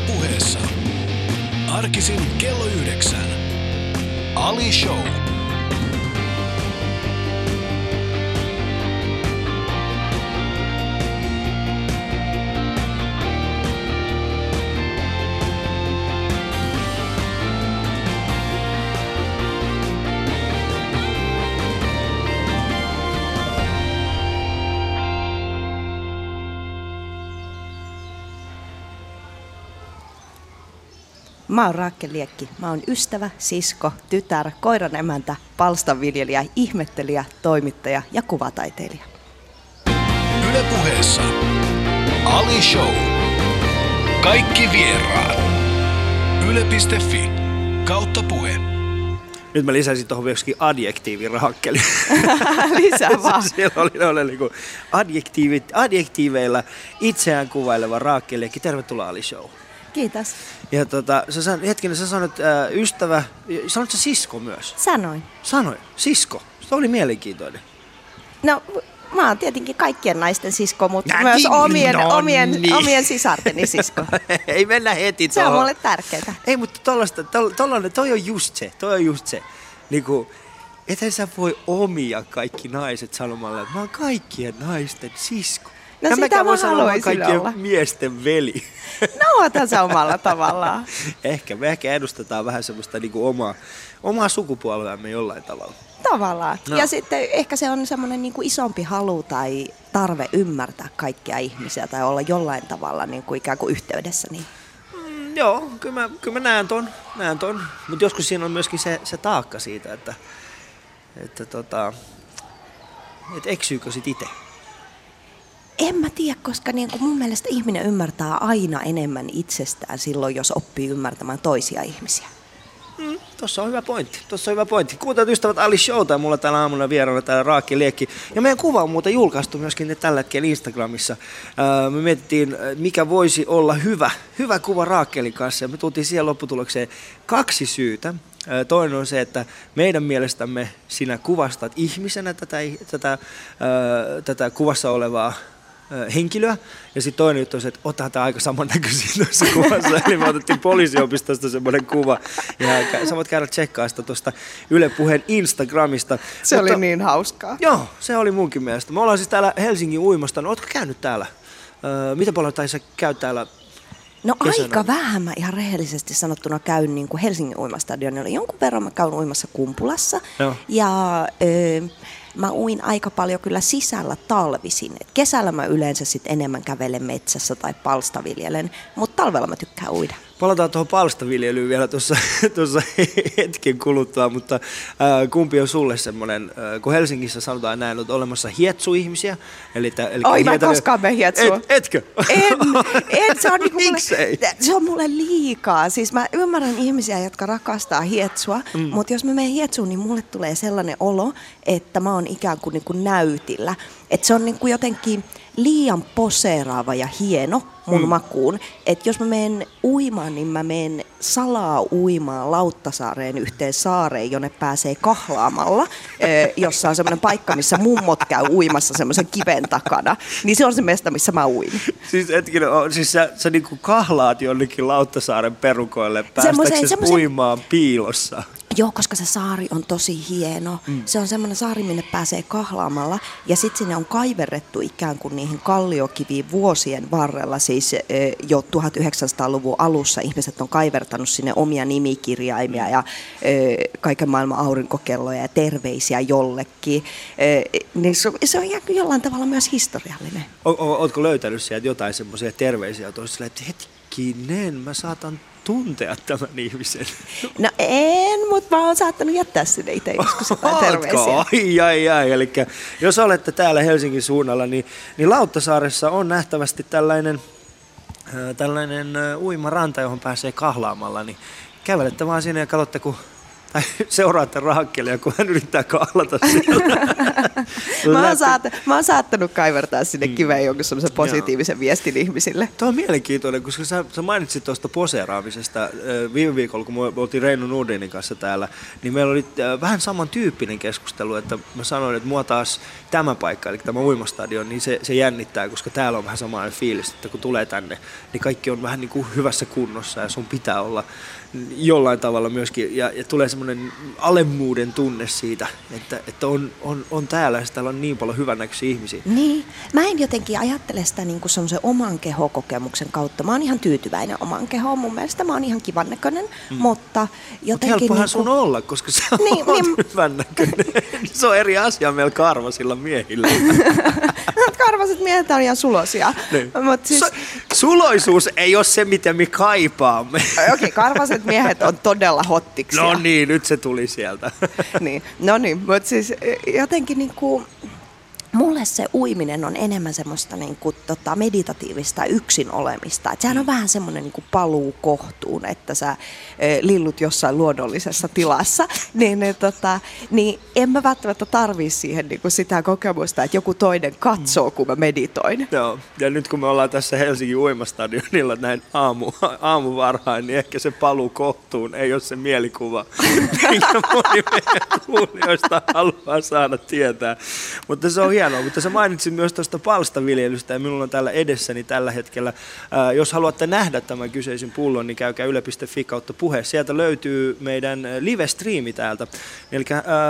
Ylepuheessa arkisin kello yhdeksän. Ali Show. Mä oon Raakke Liekki. Mä oon ystävä, sisko, tytär, koiran emäntä, palstanviljelijä, ihmettelijä, toimittaja ja kuvataiteilija. Ylepuheessa Ali Show. Kaikki vieraat. Yle.fi kautta puhe. Nyt mä lisäsin tuohon myöskin adjektiivin raakkeli. Lisää vaan. Siellä oli, oli niin kuin adjektiivit, adjektiiveilla itseään kuvaileva raakkeli. Tervetuloa Ali Show. Kiitos. Ja tota, sä san, hetkinen, sä sanoit äh, ystävä, sanoit sä sisko myös? Sanoin. Sanoin, sisko. Se oli mielenkiintoinen. No, mä oon tietenkin kaikkien naisten sisko, mutta Ja myös niin, omien, no omien, niin. omien sisarteni sisko. Ei mennä heti Se on mulle tärkeää. Ei, mutta tollasta, tol, tollanen, toi on just se, toi on just se. Niinku, ethän sä voi omia kaikki naiset sanomalla, että mä oon kaikkien naisten sisko. No Ja sitä mä haluaisin kaikkien olla. miesten veli. No, otan se omalla tavallaan. ehkä, me ehkä edustetaan vähän semmoista niinku omaa, omaa sukupuolemme jollain tavalla. Tavallaan. No. Ja sitten ehkä se on semmoinen niin kuin isompi halu tai tarve ymmärtää kaikkia ihmisiä tai olla jollain tavalla niin kuin ikään kuin yhteydessä. Niin. Mm, joo, kyllä mä, kyllä mä näen ton, näen ton. Mutta joskus siinä on myöskin se, se taakka siitä, että, että tota, et eksyykö sit itse. En mä tiedä, koska niin kuin mun mielestä ihminen ymmärtää aina enemmän itsestään silloin, jos oppii ymmärtämään toisia ihmisiä. Mm, Tuossa on hyvä pointti. Tuossa on hyvä pointti. Kuuntelut ystävät Ali Showta mulla täällä aamuna vieraana täällä Raakki Liekki. Ja meidän kuva on muuten julkaistu myöskin tällä hetkellä Instagramissa. Öö, me mietittiin, mikä voisi olla hyvä, hyvä kuva Raakkelin kanssa. Ja me tultiin siihen lopputulokseen kaksi syytä. Öö, Toinen on se, että meidän mielestämme sinä kuvastat ihmisenä tätä, tätä, öö, tätä kuvassa olevaa henkilöä. Ja sitten toinen juttu on se, että otetaan tämä aika samannäköisiä tuossa kuvassa. Eli me otettiin poliisiopistosta semmoinen kuva. Ja sä voit käydä tsekkaa sitä tuosta Yle Puheen Instagramista. Se oli niin hauskaa. Joo, se oli munkin mielestä. Me ollaan siis täällä Helsingin uimasta. No, ootko käynyt täällä? Öö, miten paljon tai sä käyt täällä? No Kesänä. aika vähän mä ihan rehellisesti sanottuna käyn niin kuin Helsingin uimastadionilla. Jonkun verran mä käyn uimassa Kumpulassa. Joo. Ja ö, mä uin aika paljon kyllä sisällä talvisin. Et kesällä mä yleensä sit enemmän kävelen metsässä tai palstaviljelen, mutta talvella mä tykkään uida. Palataan tuohon palstaviljelyyn vielä tuossa, tuossa hetken kuluttua, mutta ää, kumpi on sulle semmoinen, ää, kun Helsingissä sanotaan näin, että on olemassa hietsuihmisiä. Eli, tä, eli Oi, mä en koskaan mene hietsuun. Et, etkö? En, en, se on, niinku mulle, se on mulle liikaa. Siis mä ymmärrän ihmisiä, jotka rakastaa hietsua, mm. mutta jos mä menen hietsuun, niin mulle tulee sellainen olo, että mä oon ikään kuin, niin kuin näytillä. Että se on niin kuin jotenkin liian poseeraava ja hieno mun mm. makuun. Että jos mä menen uimaan, niin mä menen salaa uimaan Lauttasaareen yhteen saareen, jonne pääsee kahlaamalla, jossa on semmoinen paikka, missä mummot käy uimassa semmoisen kiven takana. Niin se on se mesta, missä mä uin. Siis hetkinen, siis sä, sä niinku kahlaat jonnekin Lauttasaaren perukoille päästäksesi semmoisen- uimaan piilossa. Joo, koska se saari on tosi hieno. Mm. Se on semmoinen saari, minne pääsee kahlaamalla. Ja sitten sinne on kaiverrettu ikään kuin niihin kalliokiviin vuosien varrella. Siis jo 1900-luvun alussa ihmiset on kaivertanut sinne omia nimikirjaimia ja eh, kaiken maailman aurinkokelloja ja terveisiä jollekin. Niin se, on- jollain tavalla myös historiallinen. O, o, ootko löytänyt sieltä jotain semmoisia terveisiä että hetkinen, mä saatan tuntea tämän ihmisen. No en, mutta mä oon saattanut jättää sinne itse joskus jotain terveisiä. Ai, ai, ai. Eli jos olette täällä Helsingin suunnalla, niin, niin Lauttasaaressa on nähtävästi tällainen, äh, tällainen äh, uimaranta, johon pääsee kahlaamalla. Niin kävelette vaan sinne ja katsotte, kun tai seuraatte Raakkelia, kun hän yrittää kaalata mä, oon saat, mä oon saattanut kaivertaa sinne mm. kiveen jonkun semmoisen positiivisen Joo. viestin ihmisille. Tuo on mielenkiintoinen, koska sä, sä mainitsit tuosta poseeraamisesta viime viikolla, kun me oltiin Reino Nordinin kanssa täällä, niin meillä oli vähän samantyyppinen keskustelu, että mä sanoin, että mua taas tämä paikka, eli tämä uimastadion, niin se, se jännittää, koska täällä on vähän samanlainen fiilis, että kun tulee tänne, niin kaikki on vähän niin kuin hyvässä kunnossa ja sun pitää olla jollain tavalla myöskin, ja, ja tulee semmoinen alemmuuden tunne siitä, että, että on, on, on täällä ja täällä on niin paljon hyvännäköisiä ihmisiä. Niin, mä en jotenkin ajattele sitä niin kuin semmoisen oman kehokokemuksen kautta. Mä oon ihan tyytyväinen omaan kehoon, mun mielestä mä oon ihan kivan näköinen, mm. mutta jotenkin... Mutta helppohan niin kuin... sun olla, koska sä niin, oot niin... hyvännäköinen. se on eri asia meillä karvasilla miehillä. Karvaset miehet on ihan sulosia. Niin. Mut siis... Su- suloisuus ei ole se, mitä me kaipaamme. Okei, okay, karvaset miehet on todella hottiksia. No niin, nyt se tuli sieltä. niin, no niin, mutta siis jotenkin niinku... Kuin mulle se uiminen on enemmän semmoista niin kuin, tota, meditatiivista yksin olemista. Et sehän on vähän semmoinen niin paluu kohtuun, että sä e, lillut jossain luonnollisessa tilassa. niin, niin, tota, niin en mä välttämättä tarvii siihen niin kuin sitä kokemusta, että joku toinen katsoo, kun mä meditoin. Joo, ja nyt kun me ollaan tässä Helsingin uimastadionilla näin aamu, aamu varhain, niin ehkä se paluu kohtuun ei ole se mielikuva, minkä moni meidän haluaa saada tietää. Mutta se on hienoa, mutta sä mainitsit myös tuosta palstaviljelystä ja minulla on täällä edessäni tällä hetkellä. Ää, jos haluatte nähdä tämän kyseisen pullon, niin käykää yle.fi kautta puhe. Sieltä löytyy meidän live-striimi täältä. Eli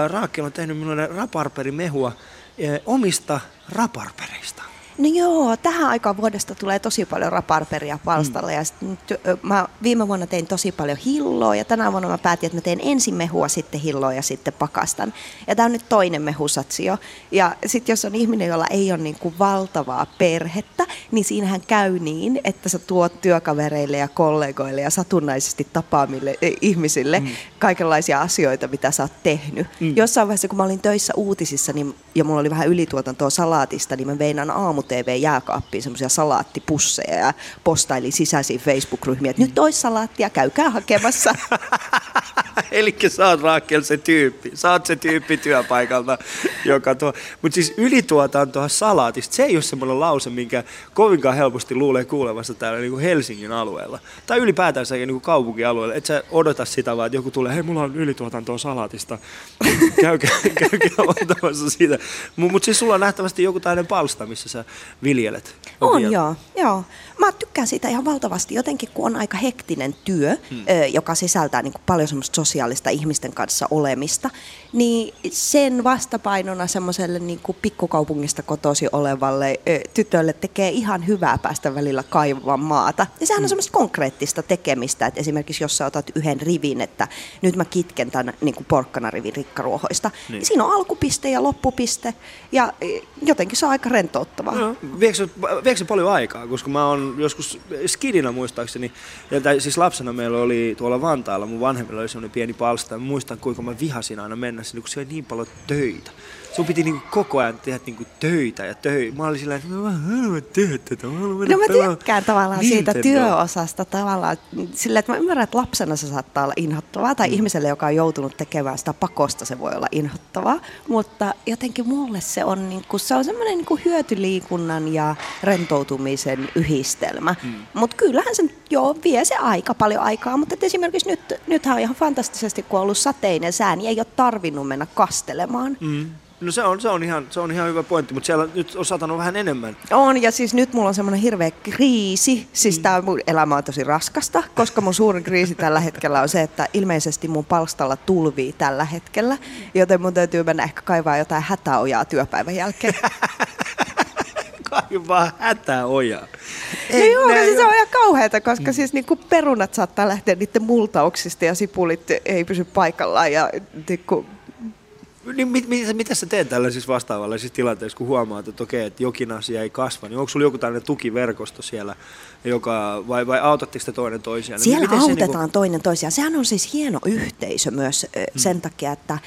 Raakkel on tehnyt minulle raparperimehua omista raparpereista. No joo, tähän aikaan vuodesta tulee tosi paljon raparperia palstalle. Mm. Ja sit, mä viime vuonna tein tosi paljon hilloa ja tänä vuonna mä päätin, että mä teen ensin mehua, sitten hilloa ja sitten pakastan. Ja tämä on nyt toinen mehusatsio. Ja sitten jos on ihminen, jolla ei ole niin kuin valtavaa perhettä, niin siinähän käy niin, että sä tuot työkavereille ja kollegoille ja satunnaisesti tapaamille eh, ihmisille mm. kaikenlaisia asioita, mitä sä oot tehnyt. Mm. Jossain vaiheessa, kun mä olin töissä uutisissa niin, ja mulla oli vähän ylituotantoa salaatista, niin mä vein aina aamu TV-jääkaappiin semmoisia salaattipusseja ja postaili sisäisiin Facebook-ryhmiä, että nyt tois salaattia, käykää hakemassa. Eli sä oot Raakel se tyyppi. Sä oot se tyyppi työpaikalta, joka tuo. Mutta siis ylituotantoa salaatista, se ei ole semmoinen lause, minkä kovinkaan helposti luulee kuulevassa täällä niin kuin Helsingin alueella. Tai ylipäätään niin kuin kaupunkialueella. Et sä odota sitä vaan, että joku tulee, hei mulla on ylituotantoa salaatista. käykää, käykää ottamassa siitä. Mutta siis sulla on nähtävästi joku tällainen palsta, missä sä viljelet. On joo, joo. Mä tykkään siitä ihan valtavasti. Jotenkin kun on aika hektinen työ, hmm. joka sisältää niin kuin paljon semmoista sosiaalista ihmisten kanssa olemista, niin sen vastapainona semmoiselle niin kuin pikkukaupungista kotosi olevalle tytölle tekee ihan hyvää päästä välillä kaivamaan maata. Ja sehän on hmm. semmoista konkreettista tekemistä, että esimerkiksi jos sä otat yhden rivin, että nyt mä kitken tämän niin kuin porkkanarivin rikkaruohoista, niin. niin siinä on alkupiste ja loppupiste ja jotenkin se on aika rentouttavaa. No, viekö, viekö paljon aikaa, koska mä oon joskus skidina muistaakseni, tai siis lapsena meillä oli tuolla Vantaalla, mun vanhemmilla oli semmoinen pieni palsta, ja muistan kuinka mä vihasin aina mennä sinne, kun siellä oli niin paljon töitä sun piti niinku koko ajan tehdä niinku töitä ja töitä. Mä olin sillä että mä haluan tehdä tätä. Mä haluan no mä tykkään tavallaan Nintendo. siitä työosasta tavallaan. Sillä, että mä ymmärrän, että lapsena se saattaa olla inhottavaa tai mm. ihmiselle, joka on joutunut tekemään sitä pakosta, se voi olla inhottavaa. Mutta jotenkin mulle se on, niinku, se on semmoinen niinku hyötyliikunnan ja rentoutumisen yhdistelmä. Mm. Mutta kyllähän se joo, vie se aika paljon aikaa, mutta esimerkiksi nyt, nythän on ihan fantastisesti, kun on ollut sateinen sää, niin ei ole tarvinnut mennä kastelemaan. Mm. No se on, se on, ihan, se on ihan hyvä pointti, mutta siellä nyt on satanut vähän enemmän. On, ja siis nyt mulla on semmoinen hirveä kriisi. Siis mm. tämä mun elämä on tosi raskasta, koska mun suurin kriisi tällä hetkellä on se, että ilmeisesti mun palstalla tulvii tällä hetkellä, joten mun täytyy mennä ehkä kaivaa jotain hätäojaa työpäivän jälkeen. kaivaa hätäojaa. No joo, no siis se on ihan kauheata, koska mm. siis niin kuin perunat saattaa lähteä niiden multauksista ja sipulit ei pysy paikallaan ja niin kuin Niin, mit, mit, mitä sä teet tällaisissa vastaavallisissa tilanteissa, kun huomaat, että okei, että jokin asia ei kasva, niin onko sulla joku tällainen tukiverkosto siellä, joka, vai, vai autatteko te toinen toisiaan? Siellä Miten se autetaan niinku- toinen toisiaan. Sehän on siis hieno yhteisö myös ö, sen takia, että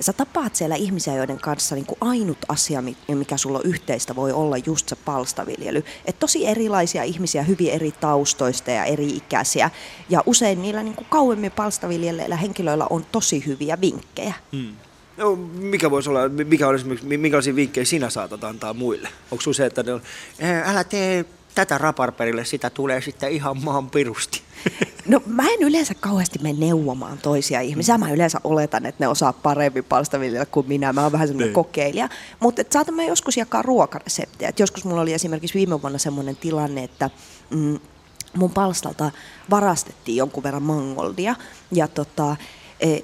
sä tapaat siellä ihmisiä, joiden kanssa niin kuin ainut asia, mi- mikä sulla on yhteistä, voi olla just se palstaviljely. Et tosi erilaisia ihmisiä, hyvin eri taustoista ja eri ikäisiä. Ja usein niillä niin kuin kauemmin palstaviljeleillä henkilöillä on tosi hyviä vinkkejä. Hmm. No, mikä voisi olla, mikä olisi, minkälaisia vinkkejä sinä saatat antaa muille? Onko sinulla se, että ne on, "Eh, älä tee tätä raparperille, sitä tulee sitten ihan maan pirusti. No mä en yleensä kauheasti mene neuvomaan toisia ihmisiä. Mä yleensä oletan, että ne osaa paremmin palstaviljellä kuin minä. Mä oon vähän semmoinen Niin. kokeilija. Mutta saatan mä joskus jakaa ruokareseptejä. Et joskus mulla oli esimerkiksi viime vuonna semmoinen tilanne, että mm, mun palstalta varastettiin jonkun verran mangoldia. Ja tota,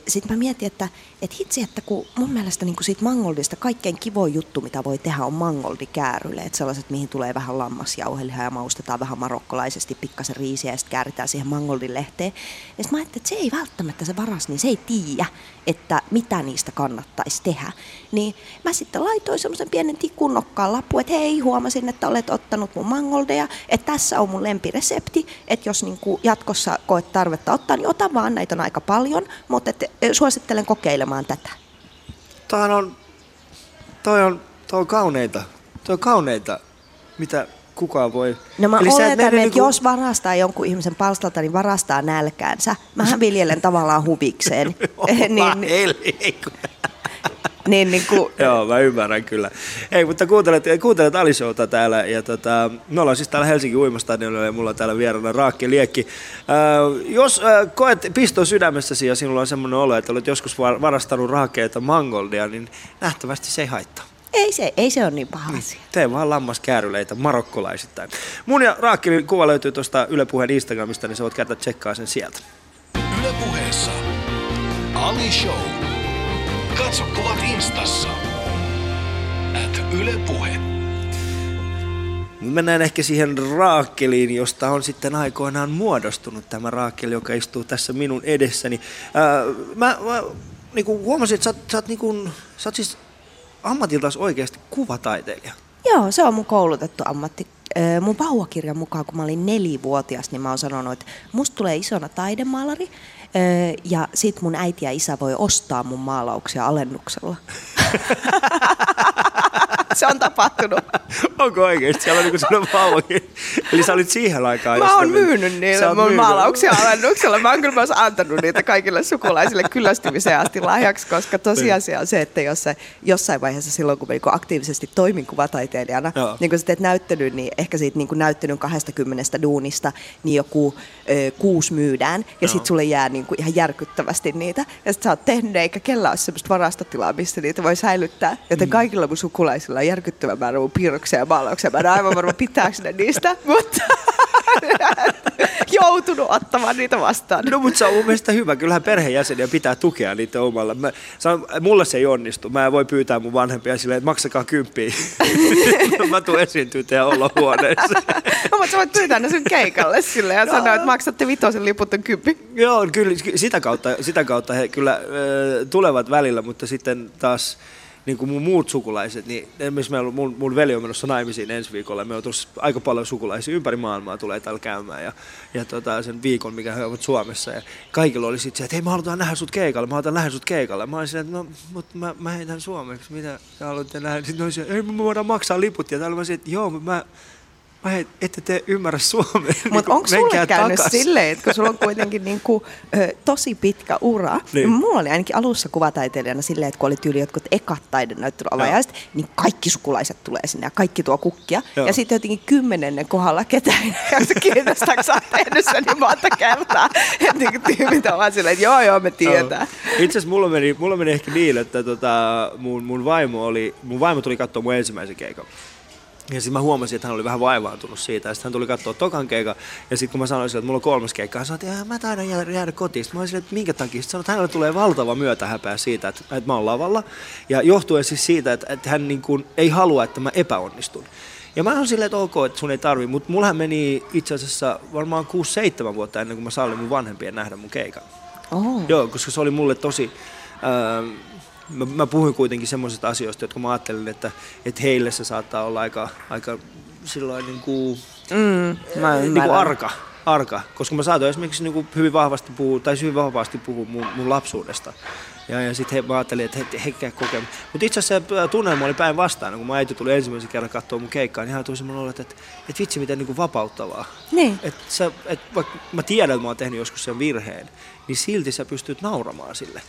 sitten mä mietin, että et hitsi, että kun mun mielestä niin siitä mangoldista kaikkein kivoin juttu, mitä voi tehdä, on mangoldikäärylle. Että sellaiset, mihin tulee vähän lammasjauhelihaa ja maustetaan vähän marokkolaisesti pikkasen riisiä ja sitten kääritään siihen mangoldin lehteen. Ja sitten mä ajattelin, että se ei välttämättä se varas, niin se ei tiedä, että mitä niistä kannattaisi tehdä. Niin mä sitten laitoin semmoisen pienen tikun nokkaan lappu, että hei, huomasin, että olet ottanut mun mangoldeja, että tässä on mun lempiresepti, että jos niin kuin jatkossa koet tarvetta ottaa, niin ota vaan, näitä on aika paljon, mutta et, eh, suosittelen kokeilemaan tätä. Toi on, toi on, toi on kauneita, toi on kauneita, mitä kukaan voi. No mä Eli oletan, että niinku- jos varastaa jonkun ihmisen palstalta, niin varastaa nälkäänsä. Mähän viljelen tavallaan huvikseen. niin, niin, niin, niin, kuin, Joo, mä ymmärrän kyllä. Ei, mutta kuuntelet, kuuntelet Alishouta täällä ja tota, me ollaan siis täällä Helsingin uimastadionilla ja mulla on täällä vieraana Raakki Liekki. Äh, jos äh, koet piston sydämessäsi ja sinulla on semmoinen olo, että olet joskus var- varastanut raakeita mangoldia, niin nähtävästi se ei haittaa. Ei, se, ei se ole niin paha asia. Tee vaan lammaskääryleitä marokkolaisittain. Mun ja Raakkilin kuva löytyy tuosta Yle Puheen Instagramista, niin sä voit käydä tsekkaa sen sieltä. Yle puheessa Ali Show. Katso kuvat instassa. At Yle Puhe. Mennään ehkä siihen raakkeliin, josta on sitten aikoinaan muodostunut tämä raakkeli, joka istuu tässä minun edessäni. Ää, mä mä niin kuin huomasin, että sä, oot- sä, oot, niin kuin, sä oot siis ammatiltaas oikeasti kuvataiteilija. Joo, se on mun koulutettu ammatti. Mun vauvakirjan mukaan, kun mä olin nelivuotias, niin mä oon sanonut, että musta tulee isona taidemaalari. Ja sit mun äiti ja isä voi ostaa mun maalauksia alennuksella. se on tapahtunut. Onko oikeasti? Siellä on niin kuin vauvakin. Eli sä olit siihen aikaan. Mä oon myynyt oot mun myynyt. maalauksia alennuksella. Mä oon kyllä myös antanut niitä kaikille sukulaisille kyllästymiseen asti lahjaksi, koska tosiasia on se, että jos sä jossain vaiheessa silloin, kun mä niinku aktiivisesti toimin kuvataiteilijana, Joo. niin kun sä teet näyttelyn, niin ehkä siitä niinku näyttelyn 20 duunista, niin joku ö, kuusi myydään, ja sit sulle jää niinku ihan järkyttävästi niitä. Ja sit sä oot tehnyt eikä kellä ole semmoista varastotilaa, missä niitä voi säilyttää. Joten kaikilla mun sukulaisilla on järkyttävä määrä mun piirroksia ja maalauksia. Mä en aivan varma, pitääkö ne niistä, mutta joutunut ottamaan niitä vastaan. No mutta se on mun mielestä hyvä. Kyllähän perheenjäseniä pitää tukea niitä omalla. Mä, sanon, mulle se ei onnistu. Mä en voi pyytää mun vanhempia silleen, että maksakaa kymppiä. mä tuun esiintyä teidän olohuoneessa. No, mutta sä voit pyytää ne sun keikalle sille ja sanoa, että maksatte vitosen liput on kymppi. Joo, kyllä sitä kautta, sitä kautta he kyllä äh, tulevat välillä, mutta sitten taas niin kuin mun muut sukulaiset, niin esimerkiksi meillä mun, mun veli on menossa naimisiin ensi viikolla. Me on tuossa aika paljon sukulaisia ympäri maailmaa tulee täällä käymään ja, ja tota, sen viikon, mikä he ovat Suomessa. Ja kaikilla oli sitten se, että hei mä halutaan nähdä sut keikalle, mä halutaan nähdä sut keikalle. Mä olin että no, mutta mä, mä heitän suomeksi, mitä te haluatte nähdä. Sitten se, ei me voidaan maksaa liput. Ja täällä mä sanoin, että joo, mä, mä heit, ette te ymmärrä suomea. Mutta Niin onko sulle käynyt takas. silleen, että kun sulla on kuitenkin niinku, ö, tosi pitkä ura, niin. Niin. mulla oli ainakin alussa kuvataiteilijana silleen, että kun oli tyyli jotkut ekat taidenäyttelyavajaiset, niin kaikki sukulaiset tulee sinne ja kaikki tuo kukkia. Joo. Ja sitten jotenkin kymmenennen kohdalla ketään ei kiinnostaa, kun sä oot tehnyt sen niin monta kertaa. Että niinku tyypit on vaan silleen, että joo joo me tiedetään. Joo. Itse asiassa mulla meni, mulla meni ehkä niin, että tota, mun, mun, vaimo oli, mun vaimo tuli katsoa mun ensimmäisen keikan. Ja sitten mä huomasin, että hän oli vähän vaivaantunut siitä. Ja sitten hän tuli katsoa tokan keikan. Ja sitten kun mä sanoin sille, että mulla on kolmas keikka, hän sanoi, että "Jaa, mä taidan jäädä, jäädä kotiin. Sitten mä olisin, että minkä takia? Sitten sanoi, että hänelle tulee valtava myötähäpeä siitä, että, että mä oon lavalla. Ja johtuen siis siitä, että, että hän niin kuin ei halua, että mä epäonnistun. Ja mä oon silleen, että ok, että sun ei tarvi, mutta mullahan meni itse asiassa varmaan 6-7 vuotta ennen kuin mä sallin mun vanhempien nähdä mun keikan. Oh. Joo, koska se oli mulle tosi, ähm, mä, mä puhuin kuitenkin semmoisista asioista, jotka mä ajattelin, että, että heille se saattaa olla aika, aika silloin niin kuin, Mm, mä niin kuin arka, arka, koska mä saatoin esimerkiksi niin kuin hyvin vahvasti puhua, tai hyvin vahvasti puhua mun, mun lapsuudesta. Ja, ja sitten mä ajattelin, että he, he kokee. Mutta itse asiassa se tunnelma oli päinvastainen, kun mun äiti tuli ensimmäisen kerran katsoa mun keikkaa, niin hän tuli semmoinen olo, että, että, että vitsi miten niin kuin vapauttavaa. Niin. Et sä, et, vaikka mä tiedän, että mä oon tehnyt joskus sen virheen, niin silti sä pystyt nauramaan sille.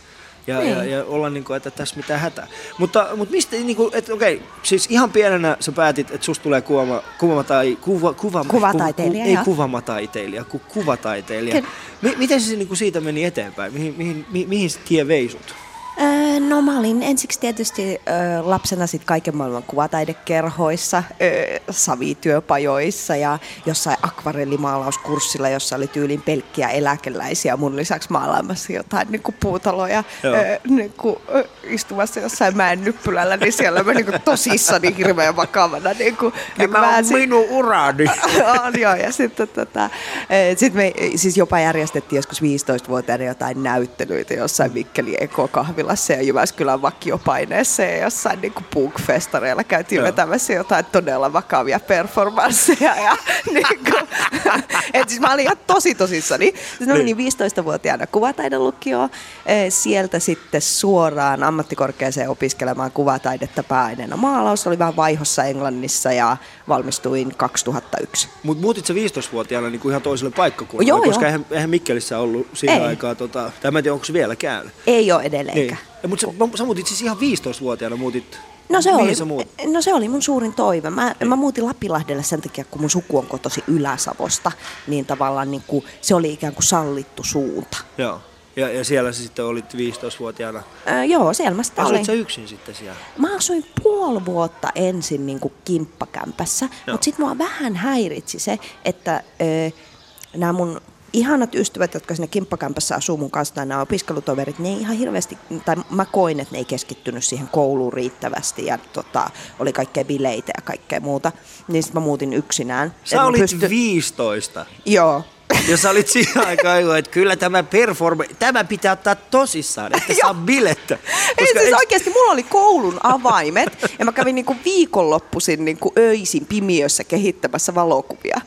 Ja, Niin. ja, ja olla niin kuin, että tässä mitään hätää. Mutta, mutta mistä, niin kuin, että okei, siis ihan pienenä sä päätit, että susta tulee kuva, kuva tai kuva, kuva, Kuvataiteilija, Ku, ei kuvamataiteilija, kuin kuvataiteilija. Kyllä. Mi, miten se niin kuin siitä meni eteenpäin? Mihin, mihin, mi, mihin se tie vei sut? Öö, no mä olin ensiksi tietysti öö, lapsena sit kaiken maailman kuvataidekerhoissa, öö, savityöpajoissa ja jossain akvarellimaalauskurssilla, jossa oli tyylin pelkkiä eläkeläisiä mun lisäksi maalaamassa jotain niin kuin puutaloja niin kuin, istumassa jossain mäen nyppylällä, niin siellä mä niin kuin, tosissani hirveän vakavana. Niin kuin, niin vähän sit- minun urani. on joo, ja sitten tota, sit me siis jopa järjestettiin joskus 15-vuotiaana jotain näyttelyitä jossain Mikkelin ekokahvilassa ja Jyväskylän vakiopaineessa ja jossain niinku punk-festareilla käytiin Joo. vetämässä jotain todella vakavia performansseja. Ja, niinku, et siis mä olin ihan tosi tosissani. Siis mä menin 15-vuotiaana kuvataidelukioon, eh, sieltä sitten suoraan ammattikorkeaseen opiskelemaan kuvataidetta pääaineena maalaus. Oli vähän vaihossa Englannissa ja valmistuin 2001. Mutta muutit sä 15-vuotiaana niin kuin ihan toiselle paikkakunnalle, Joo, koska joo. eihän, eihän Mikkelissä ollut siihen Ei. aikaa, tota, tai mä en tiedä, onko se vieläkään. Ei ole edelleenkään. Niin. Mutta sä, sä muutit siis ihan 15-vuotiaana, muutit, No se, mihin oli, no se oli mun suurin toive. Mä, mä muutin Lapilahdelle sen takia, kun mun suku on kotosi Ylä-Savosta, niin tavallaan niin kuin, se oli ikään kuin sallittu suunta. Joo. Ja, ja siellä sä sitten olit 15-vuotiaana. Öö, joo, siellä mä sitä Asuit olin. sä yksin sitten siellä? Mä asuin puoli vuotta ensin niin kuin kimppakämpässä, Joo. mutta sitten mua vähän häiritsi se, että öö, nämä mun ihanat ystävät, jotka siinä kimppakämpässä asuu mun kanssa, tai nämä opiskelutoverit, ne ei ihan hirveästi, tai mä koin, että ne ei keskittynyt siihen kouluun riittävästi, ja tota, oli kaikkea bileitä ja kaikkea muuta. Niin sitten mä muutin yksinään. Sä Et olit pysty- 15. Joo. Ja sä olit siihen aikaan, jo, että kyllä tämä performa, tämä pitää ottaa tosissaan, että saa bilettä. Ei siis eikö- oikeasti, mulla oli koulun avaimet ja mä kävin niinku viikonloppuisin niinku öisin pimiössä kehittämässä valokuvia.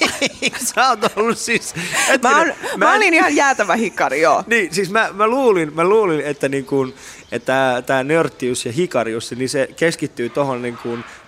sä oot ollut siis... Mä, hetkinen, on, mä, en- olin ihan jäätävä hikari, joo. Niin, siis mä, mä luulin, mä luulin, että niin kuin, että tämä nörttius ja hikarius, niin se keskittyy tuohon niin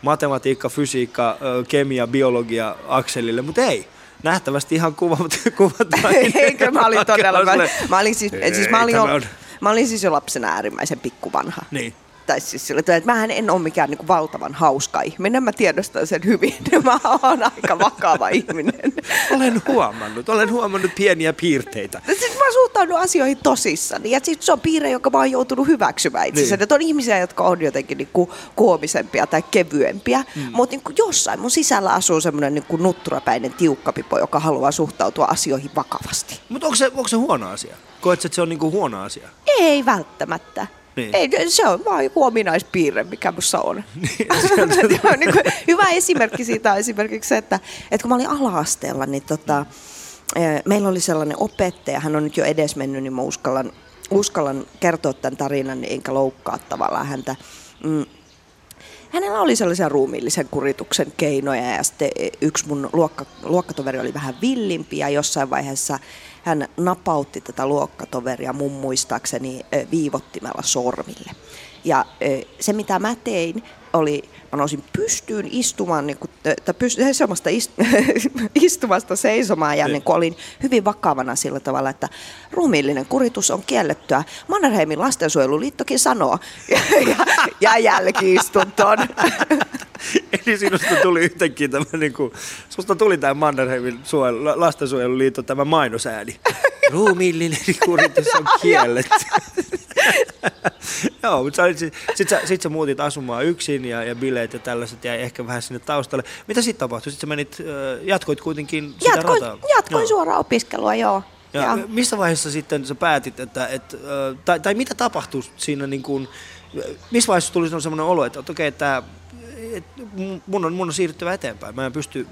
matematiikka, fysiikka, kemia, biologia akselille, mutta ei. Nähtävästi ihan kuvat, kuvat Eikö mä olin todella, mä, mä olin siis, siis mä olin, jo, mä olin siis jo lapsena äärimmäisen pikkuvanha. Niin. Tai siis sillä tavalla, että mähän en ole mikään niin valtavan hauska ihminen, mä tiedostan sen hyvin. Mä oon aika vakava ihminen. Olen huomannut, olen huomannut pieniä piirteitä. Siis mä suhtaudun asioihin tosissani. Ja siis se on piirre, joka mä oon joutunut hyväksymään itse. Niin. Että on ihmisiä, jotka on jotenkin niinku koomisempia tai kevyempiä. Mm. Mutta niinku jossain mun sisällä asuu semmoinen niinku nutturapäinen tiukkapipo, joka haluaa suhtautua asioihin vakavasti. Mutta onko se, onko se huono asia? Koetko, että se on niinku huono asia? Ei välttämättä. Niin. Ei, se on vaan joku ominaispiirre, mikä musta on. Joo, niin kuin, hyvä esimerkki siitä on esimerkiksi se, että, että kun mä olin ala-asteella, niin tota, eh, meillä oli sellainen opettaja, hän on nyt jo edesmennyt, niin mä uskallan, uskallan kertoa tämän tarinan, niin enkä loukkaa tavallaan häntä. Mm, hänellä oli sellaisia ruumiillisen kurituksen keinoja ja sitten yksi mun luokka, luokkatoveri oli vähän villimpi ja jossain vaiheessa hän napautti tätä luokkatoveria mun muistaakseni viivottimella sormille. Ja se mitä mä tein oli, mä nousin pystyyn istumaan, niin kuin, tai pyst- seisomasta, ist- istumasta seisomaan ja Niin. niin kuin olin hyvin vakavana sillä tavalla, että ruumiillinen kuritus on kiellettyä. Mannerheimin lastensuojeluliittokin sanoo. Ja, ja, ja jälkiistuntoon. Eli sinusta tuli yhtäkkiä tämä, niin kuin, susta tuli tämä Mannerheimin suojelu, lastensuojeluliitto tämä mainosääni. Ruumiillinen kuritus on kielletty. Joo, mutta sit, sit, sä, sit sä muutit asumaan yksin ja, ja bileet ja tällaiset jäi ehkä vähän sinne taustalle. Mitä sitten tapahtui? Sitten menit, jatkoit kuitenkin sitä Jatkoin, rataa? jatkoin Joo. suoraan opiskelua, joo. Ja, Ja, missä vaiheessa sitten sä päätit, että, että tai, tai mitä tapahtui siinä, niin kuin, missä vaiheessa tuli sellainen olo, että, että okei, että, että mun, on, mun on siirryttävä eteenpäin. Mä en pysty,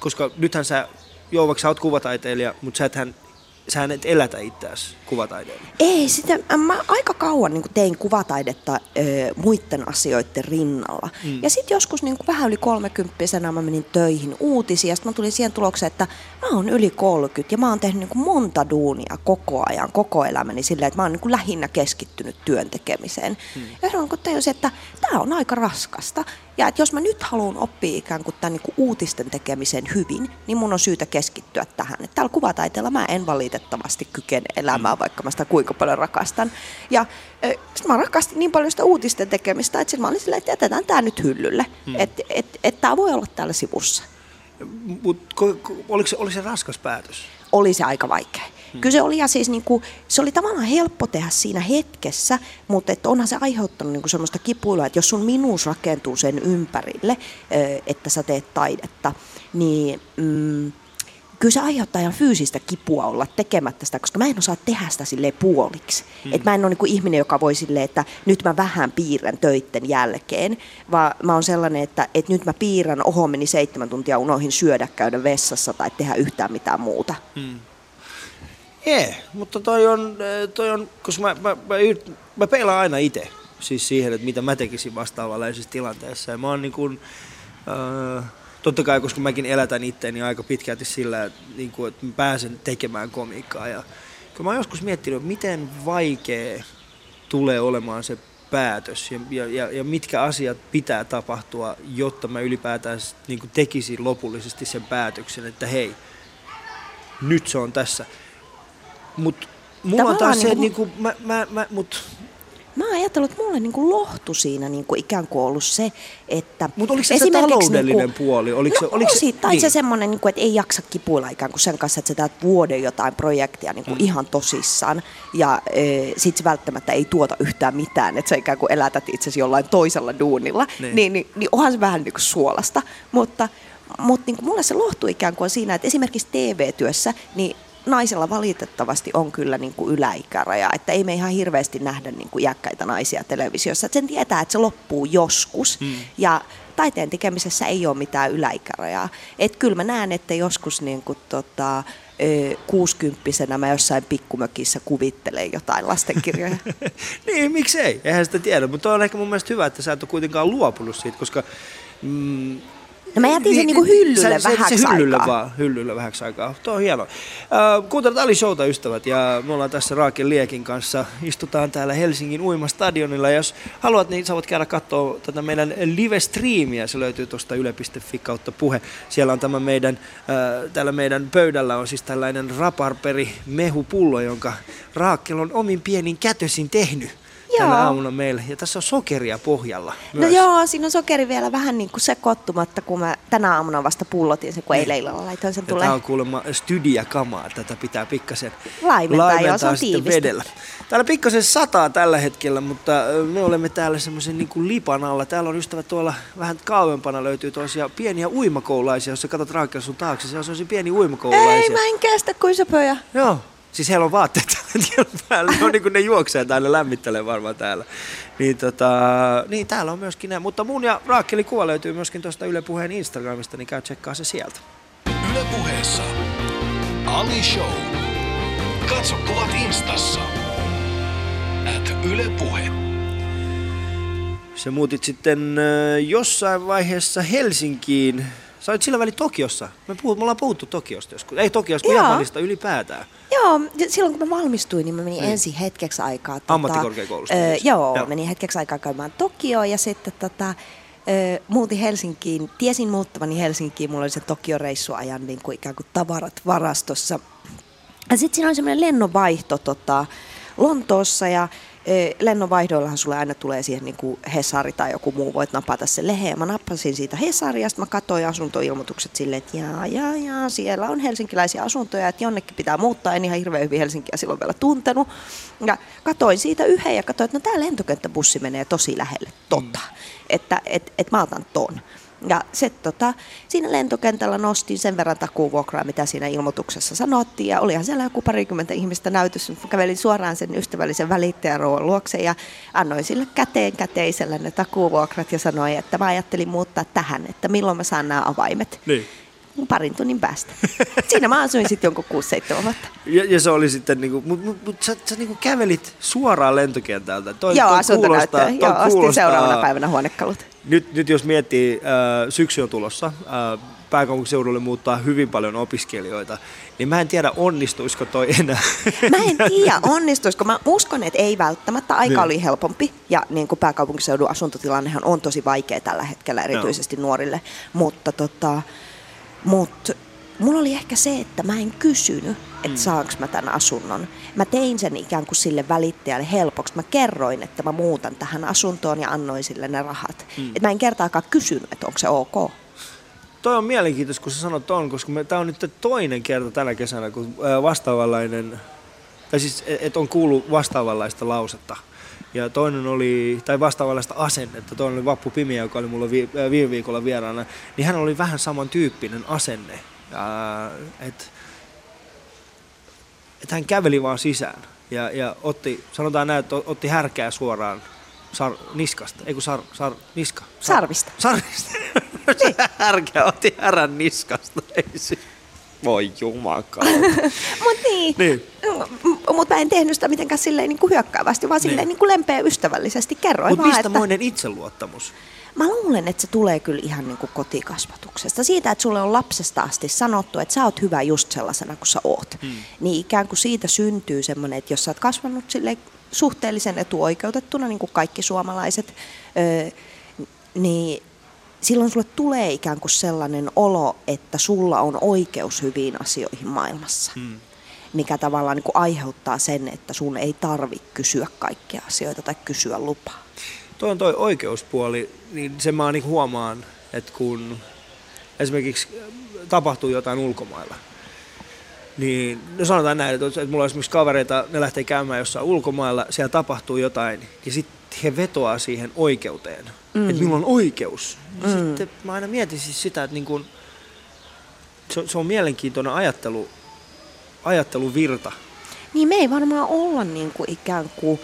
koska nythän sä, joo, vaikka sä oot kuvataiteilija, mutta sä, ethän, sä et elätä itseäsi kuvataiteilija? Ei, sitä, mä aika kauan niin tein kuvataidetta ö, muiden asioiden rinnalla. Mm. Ja sitten joskus niin vähän yli kolmekymppisenä mä menin töihin uutisia. Ja sitten mä tulin siihen tulokseen, että mä oon yli 30 ja mä oon tehnyt niin monta duunia koko ajan, koko elämäni silleen, että mä oon niin lähinnä keskittynyt työn tekemiseen. Mm. Ja silloin kun tajusin, että tämä on aika raskasta. Ja että jos mä nyt haluan oppia ikään kuin tämän niin kuin uutisten tekemisen hyvin, niin mun on syytä keskittyä tähän. Että täällä kuvataiteella mä en valitettavasti kykene elämään, mm. vaikka mä sitä kuinka paljon rakastan. Ja sit mä rakastin niin paljon sitä uutisten tekemistä, että mä olin silleen, että jätetään tämä nyt hyllylle. Mm. Että et, et tämä voi olla täällä sivussa. Mutta oliko, se, oliko se raskas päätös? Oli se aika vaikea. Hmm. Kyllä se oli, ja siis niin kuin, se oli tavallaan helppo tehdä siinä hetkessä, mutta että onhan se aiheuttanut niin kuin semmoista kipuilua, että jos sun minuus rakentuu sen ympärille, että sä teet taidetta, niin... Mm, kyllä se aiheuttaa ihan fyysistä kipua olla tekemättä sitä, koska mä en osaa tehdä sitä sille puoliksi. Mm. Et mä en ole niin ihminen, joka voi silleen, että nyt mä vähän piirrän töitten jälkeen, vaan mä oon sellainen, että, että nyt mä piirrän, oho meni seitsemän tuntia, unohin syödä, käydä vessassa tai tehdä yhtään mitään muuta. Mm. Ei, mutta toi on, toi on koska mä, mä, mä, mä peilaan aina itse siis siihen, että mitä mä tekisin vastaavanlaisessa tilanteessa. Ja mä oon niin kuin, äh, totta kai, koska mäkin elätän itteeni aika pitkälti sillä, että, niin kuin, että mä pääsen tekemään komiikkaa. Ja kun mä oon joskus miettinyt, miten vaikea tulee olemaan se päätös ja, ja, ja, mitkä asiat pitää tapahtua, jotta mä ylipäätään niin kuin tekisin lopullisesti sen päätöksen, että hei, nyt se on tässä. Mutta mulla Tavallaan on taas se, niin kuin, mä, mä, mä, mut, Mä oon ajatellut, että mulle niinku lohtu siinä niinku ikään kuin ollut se, että... Mutta oliko se se taloudellinen niinku, puoli? Oliko no, se, oliko se, tai niin. se semmoinen, niinku, että ei jaksa kipuilla ikään kuin sen kanssa, että sä teet vuoden jotain projektia niinku mm. ihan tosissaan. Ja e, sit se välttämättä ei tuota yhtään mitään, että sä ikään kuin elätät itsesi jollain toisella duunilla. Niin, niin, niin, niin onhan se vähän niinku suolasta. Mutta mutta niin mulle se lohtuu ikään kuin on siinä, että esimerkiksi TV-työssä, niin naisella valitettavasti on kyllä niin kuin yläikäraja, että ei me ihan hirveästi nähdä niin kuin iäkkäitä naisia televisiossa. Että sen tietää, että se loppuu joskus hmm. ja taiteen tekemisessä ei ole mitään yläikärajaa. Että kyllä mä näen, että joskus niin kuin tota, kuusikymppisenä mä jossain pikkumökissä kuvittelen jotain lastenkirjoja. niin, miksei? Eihän sitä tiedä, mutta on ehkä mun mielestä hyvä, että sä et ole kuitenkaan luopunut siitä, koska mm, No mä jätin sen niin, niin hyllylle se, vähäksi se, hyllylle aikaa. vaan, hyllylle vähäksi aikaa. Tuo on hienoa. Äh, kuuntelut Ali Showta ystävät ja me ollaan tässä Raakin Liekin kanssa. Istutaan täällä Helsingin uimastadionilla. Jos haluat, niin sä voit käydä katsoa tätä meidän live-striimiä. Se löytyy tuosta yle.fi kautta puhe. Siellä on tämä meidän, äh, täällä meidän pöydällä on siis tällainen raparperi mehupullo, jonka Raakkel on omin pienin kätösin tehnyt joo. tänä aamuna meille. Ja tässä on sokeria pohjalla no myös. No joo, siinä on sokeri vielä vähän niin kuin sekoittumatta, kun mä tänä aamuna vasta pullotin sen, kun niin. eilen illalla laitoin sen tulee. Tämä on kuulemma studiakamaa, tätä pitää pikkasen laimentaa, laimentaa joo, sitten vedellä. Täällä pikkasen sataa tällä hetkellä, mutta me olemme täällä semmoisen niin kuin lipan alla. Täällä on ystävät tuolla vähän kauempana löytyy toisia pieniä uimakoulaisia, jos sä katsot Raakel sun taakse, se on pieni uimakoulaisia. Ei, mä en kestä kuin söpöjä. Joo, Siis heillä on vaatteet päällä, ne on niin kuin ne juoksee ne lämmittelee varmaan täällä. Niin, tota, niin täällä on myöskin ne. Mutta mun ja Raakkeli kuva löytyy myöskin tuosta Yle Puheen Instagramista, niin käy tsekkaa se sieltä. Yle Puheessa. Ali Show. Katso kuvat instassa. At Yle Puhe. Se muutit sitten jossain vaiheessa Helsinkiin Sä olit sillä väliin Tokiossa. Me, puhut, me ollaan puhuttu Tokiosta joskus. Ei Tokiosta, kun Japanista ylipäätään. Joo, silloin kun mä valmistuin, niin mä menin niin. ensin hetkeksi aikaa. Tota, Ammattikorkeakoulusta. Öö, joo, joo, menin hetkeksi aikaa käymään Tokioon ja sitten tota, öö, muutin Helsinkiin. Tiesin muuttavani Helsinkiin, mulla oli se Tokio-reissuajan niin kuin ikään kuin tavarat varastossa. Ja sitten siinä oli semmoinen lennonvaihto tota, Lontoossa ja lennonvaihdoillahan sulle aina tulee siihen niin kuin Hesari tai joku muu, voit napata se lehe. Mä nappasin siitä Hesari ja mä katsoin asuntoilmoitukset silleen, että jaa, jaa, jaa, siellä on helsinkiläisiä asuntoja, että jonnekin pitää muuttaa. En ihan hirveän hyvin Helsinkiä silloin vielä tuntenut. Ja katoin siitä yhden ja katsoin, että no tämä lentokenttäbussi menee tosi lähelle tota. Mm. Että et, et mä otan ton. Ja se, tota, siinä lentokentällä nostin sen verran takuvuokraa, mitä siinä ilmoituksessa sanottiin. Ja olihan siellä joku parikymmentä ihmistä näytössä. Kävelin suoraan sen ystävällisen välittäjän luokse ja annoin sille käteen käteisellä ne takuvuokrat ja sanoin, että mä ajattelin muuttaa tähän, että milloin mä saan nämä avaimet. Niin. parin tunnin päästä. Siinä mä asuin sitten jonkun 6-7 vuotta. Ja, ja se oli sitten, niinku, mutta mut, mut, sä, sä niinku kävelit suoraan lentokentältä. Toi, Joo, toi kuulostaa- Joo, toi ostin kuulostaa- seuraavana päivänä huonekalut. Nyt, nyt jos miettii, äh, syksy on tulossa, äh, pääkaupunkiseudulle muuttaa hyvin paljon opiskelijoita, niin mä en tiedä onnistuisiko toi enää. Mä en tiedä, onnistuisiko. Mä uskon, että ei välttämättä. Aika Niin. oli helpompi. Ja niin kuin pääkaupunkiseudun asuntotilannehan on tosi vaikea tällä hetkellä, erityisesti nuorille. Mutta tota, mut, mulla oli ehkä se, että mä en kysynyt, että mm. saanko mä tämän asunnon. Mä tein sen ikään kuin sille välittäjälle helpoksi. Mä kerroin, että mä muutan tähän asuntoon ja annoin sille ne rahat. Mm. Et mä en kertaakaan kysynyt, että onko se ok. toi on mielenkiintoista, kun sä sanot ton, koska tää on nyt toinen kerta tänä kesänä, kun vastaavanlainen, tai siis et, et on kuullut vastaavanlaista lausetta. Ja toinen oli, tai vastaavanlaista asennetta, toinen oli Vappu Pimiä, joka oli mulla vi, viime viikolla vieraana, niin hän oli vähän samantyyppinen asenne. Äh, että et hän käveli vaan sisään ja, ja otti, sanotaan näin, että otti härkää suoraan sar, niskasta, ei kun sar, sar, niska. Sar, Sarvista. Sarvista. Se härkä otti härän niskasta. Ei se. Voi jumakaan. Mut niin. Niin. Mutta mä en tehnyt sitä mitenkään silleen niin kuin hyökkäävästi, vaan silleen Niin. niin kuin lempeä ystävällisesti. Kerroin Mutta vaan, mistä että... moinen itseluottamus? Mä luulen, että se tulee kyllä ihan niin kuin kotikasvatuksesta. Siitä, että sulle on lapsesta asti sanottu, että sä oot hyvä just sellaisena kuin sä oot. Hmm. Niin ikään kuin siitä syntyy semmoinen, että jos sä oot kasvanut sille suhteellisen etuoikeutettuna, niin kuin kaikki suomalaiset, öö, niin silloin sulle tulee ikään kuin sellainen olo, että sulla on oikeus hyviin asioihin maailmassa. Hmm. Mikä tavallaan niin kuin aiheuttaa sen, että sun ei tarvi kysyä kaikkia asioita tai kysyä lupaa. Toi on toi oikeuspuoli, niin sen mä niin huomaan, että kun esimerkiksi tapahtuu jotain ulkomailla, niin no sanotaan näin, että että mulla on esimerkiksi kavereita, ne lähtee käymään jossain ulkomailla, siellä tapahtuu jotain, ja sitten he vetoaa siihen oikeuteen, mm. että minulla on oikeus. Mm. Sitten mä aina mietin siis sitä, että niin kun, se, on- se on mielenkiintoinen ajattelu, ajatteluvirta. Niin me ei varmaan olla niin kuin ikään kuin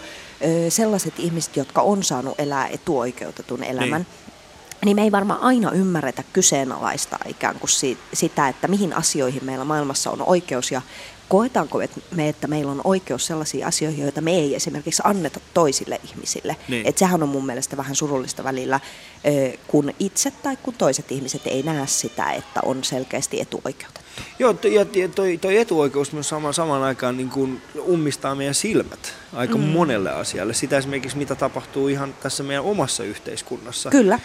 sellaiset ihmiset, jotka on saanut elää etuoikeutetun elämän. Niin. Niin me ei varmaan aina ymmärretä kyseenalaista ikään kuin si- sitä, että mihin asioihin meillä maailmassa on oikeus ja koetaanko et- me, että meillä on oikeus sellaisiin asioihin, joita me ei esimerkiksi anneta toisille ihmisille. Niin. Et sehän on mun mielestä vähän surullista välillä, kun itse tai kun toiset ihmiset ei näe sitä, että on selkeästi etuoikeutettu. Joo, to- ja toi, toi etuoikeus myös sama, samaan aikaan niin kuin ummistaa meidän silmät aika mm. monelle asialle. Sitä esimerkiksi, mitä tapahtuu ihan tässä meidän omassa yhteiskunnassa. Kyllä.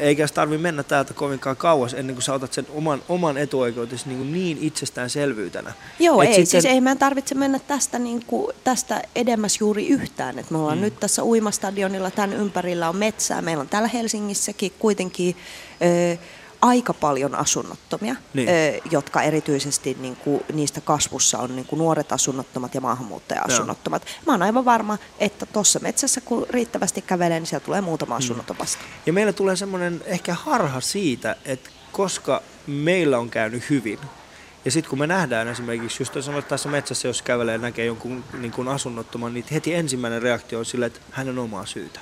Eikä se tarvitse mennä täältä kovinkaan kauas ennen kuin sä otat sen oman, oman etuoikeutesi niin, niin itsestäänselvyytenä. Joo, Et ei, sitten- siis ei meidän tarvitse mennä tästä, niin kuin, tästä edemmäs juuri yhtään. Et me ollaan mm. nyt tässä uimastadionilla, tämän ympärillä on metsää. Meillä on täällä Helsingissäkin kuitenkin ö, aika paljon asunnottomia, Niin. ö, jotka erityisesti niin kuin, niistä kasvussa on niin kuin nuoret asunnottomat ja maahanmuuttaja-asunnottomat. Mä oon aivan varma, että tuossa metsässä kun riittävästi kävelee, niin siellä tulee muutama asunnoton vastaan. Ja meillä tulee semmoinen ehkä harha siitä, että koska meillä on käynyt hyvin, ja sitten kun me nähdään esimerkiksi, just sanoit tässä metsässä, jos kävelee ja näkee jonkun niin kuin asunnottoman, niin heti ensimmäinen reaktio on sille, että hänen omaa syytä.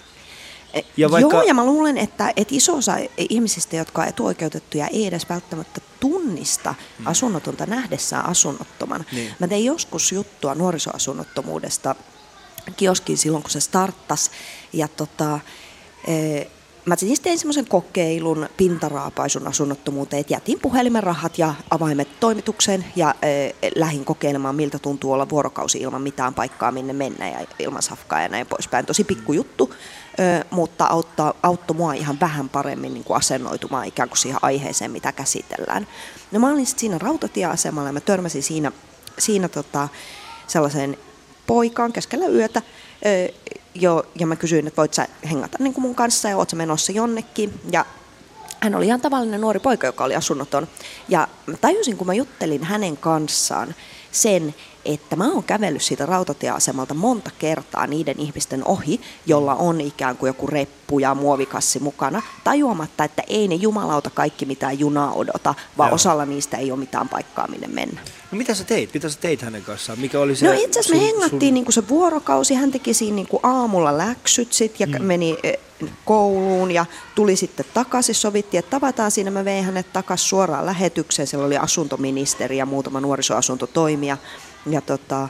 Ja vaikka-. Joo, ja mä luulen, että, että iso osa ihmisistä, jotka on etuoikeutettuja, ei edes välttämättä tunnista mm. asunnotonta nähdessään asunnottoman. Niin. Mä tein joskus juttua nuorisoasunnottomuudesta kioskin silloin, kun se starttasi. Ja tota, eh, mä siis tein semmoisen kokeilun pintaraapaisun asunnottomuuteen, että jätin puhelimen rahat ja avaimet toimitukseen ja eh, lähdin kokeilemaan, miltä tuntuu olla vuorokausi ilman mitään paikkaa, minne mennä ja ilman safkaa ja näin poispäin. Tosi pikkujuttu, eh, mutta auttaa, auttoi mua ihan vähän paremmin niin kuin asennoitumaan ikään kuin siihen aiheeseen, mitä käsitellään. No mä olin sit siinä rautatieasemalla ja mä törmäsin siinä, siinä tota, sellaiseen poikaan keskellä yötä, jo, ja mä kysyin, että voit sä hengata niin kuin mun kanssa ja oot sä menossa jonnekin. Ja hän oli ihan tavallinen nuori poika, joka oli asunnoton. Ja mä tajusin, kun mä juttelin hänen kanssaan sen, että mä oon kävellyt siitä rautatieasemalta monta kertaa niiden ihmisten ohi, jolla on ikään kuin joku reppu ja muovikassi mukana, tajuamatta, että ei ne jumalauta kaikki mitään junaa odota, vaan Joo. osalla niistä ei ole mitään paikkaa, minne mennä. No mitä sä teit? Mitä sä teit hänen kanssaan? Mikä oli se No itse asiassa me sun- hengattiin sun- niinku se vuorokausi, hän teki siinä niinku aamulla läksyt sit ja mm. meni, eh, kouluun ja tuli sitten takaisin. Sovittiin, että tavataan siinä. Mä vein hänet takaisin suoraan lähetykseen. Siellä oli asuntoministeri ja muutama nuorisoasuntotoimija. Ja tota,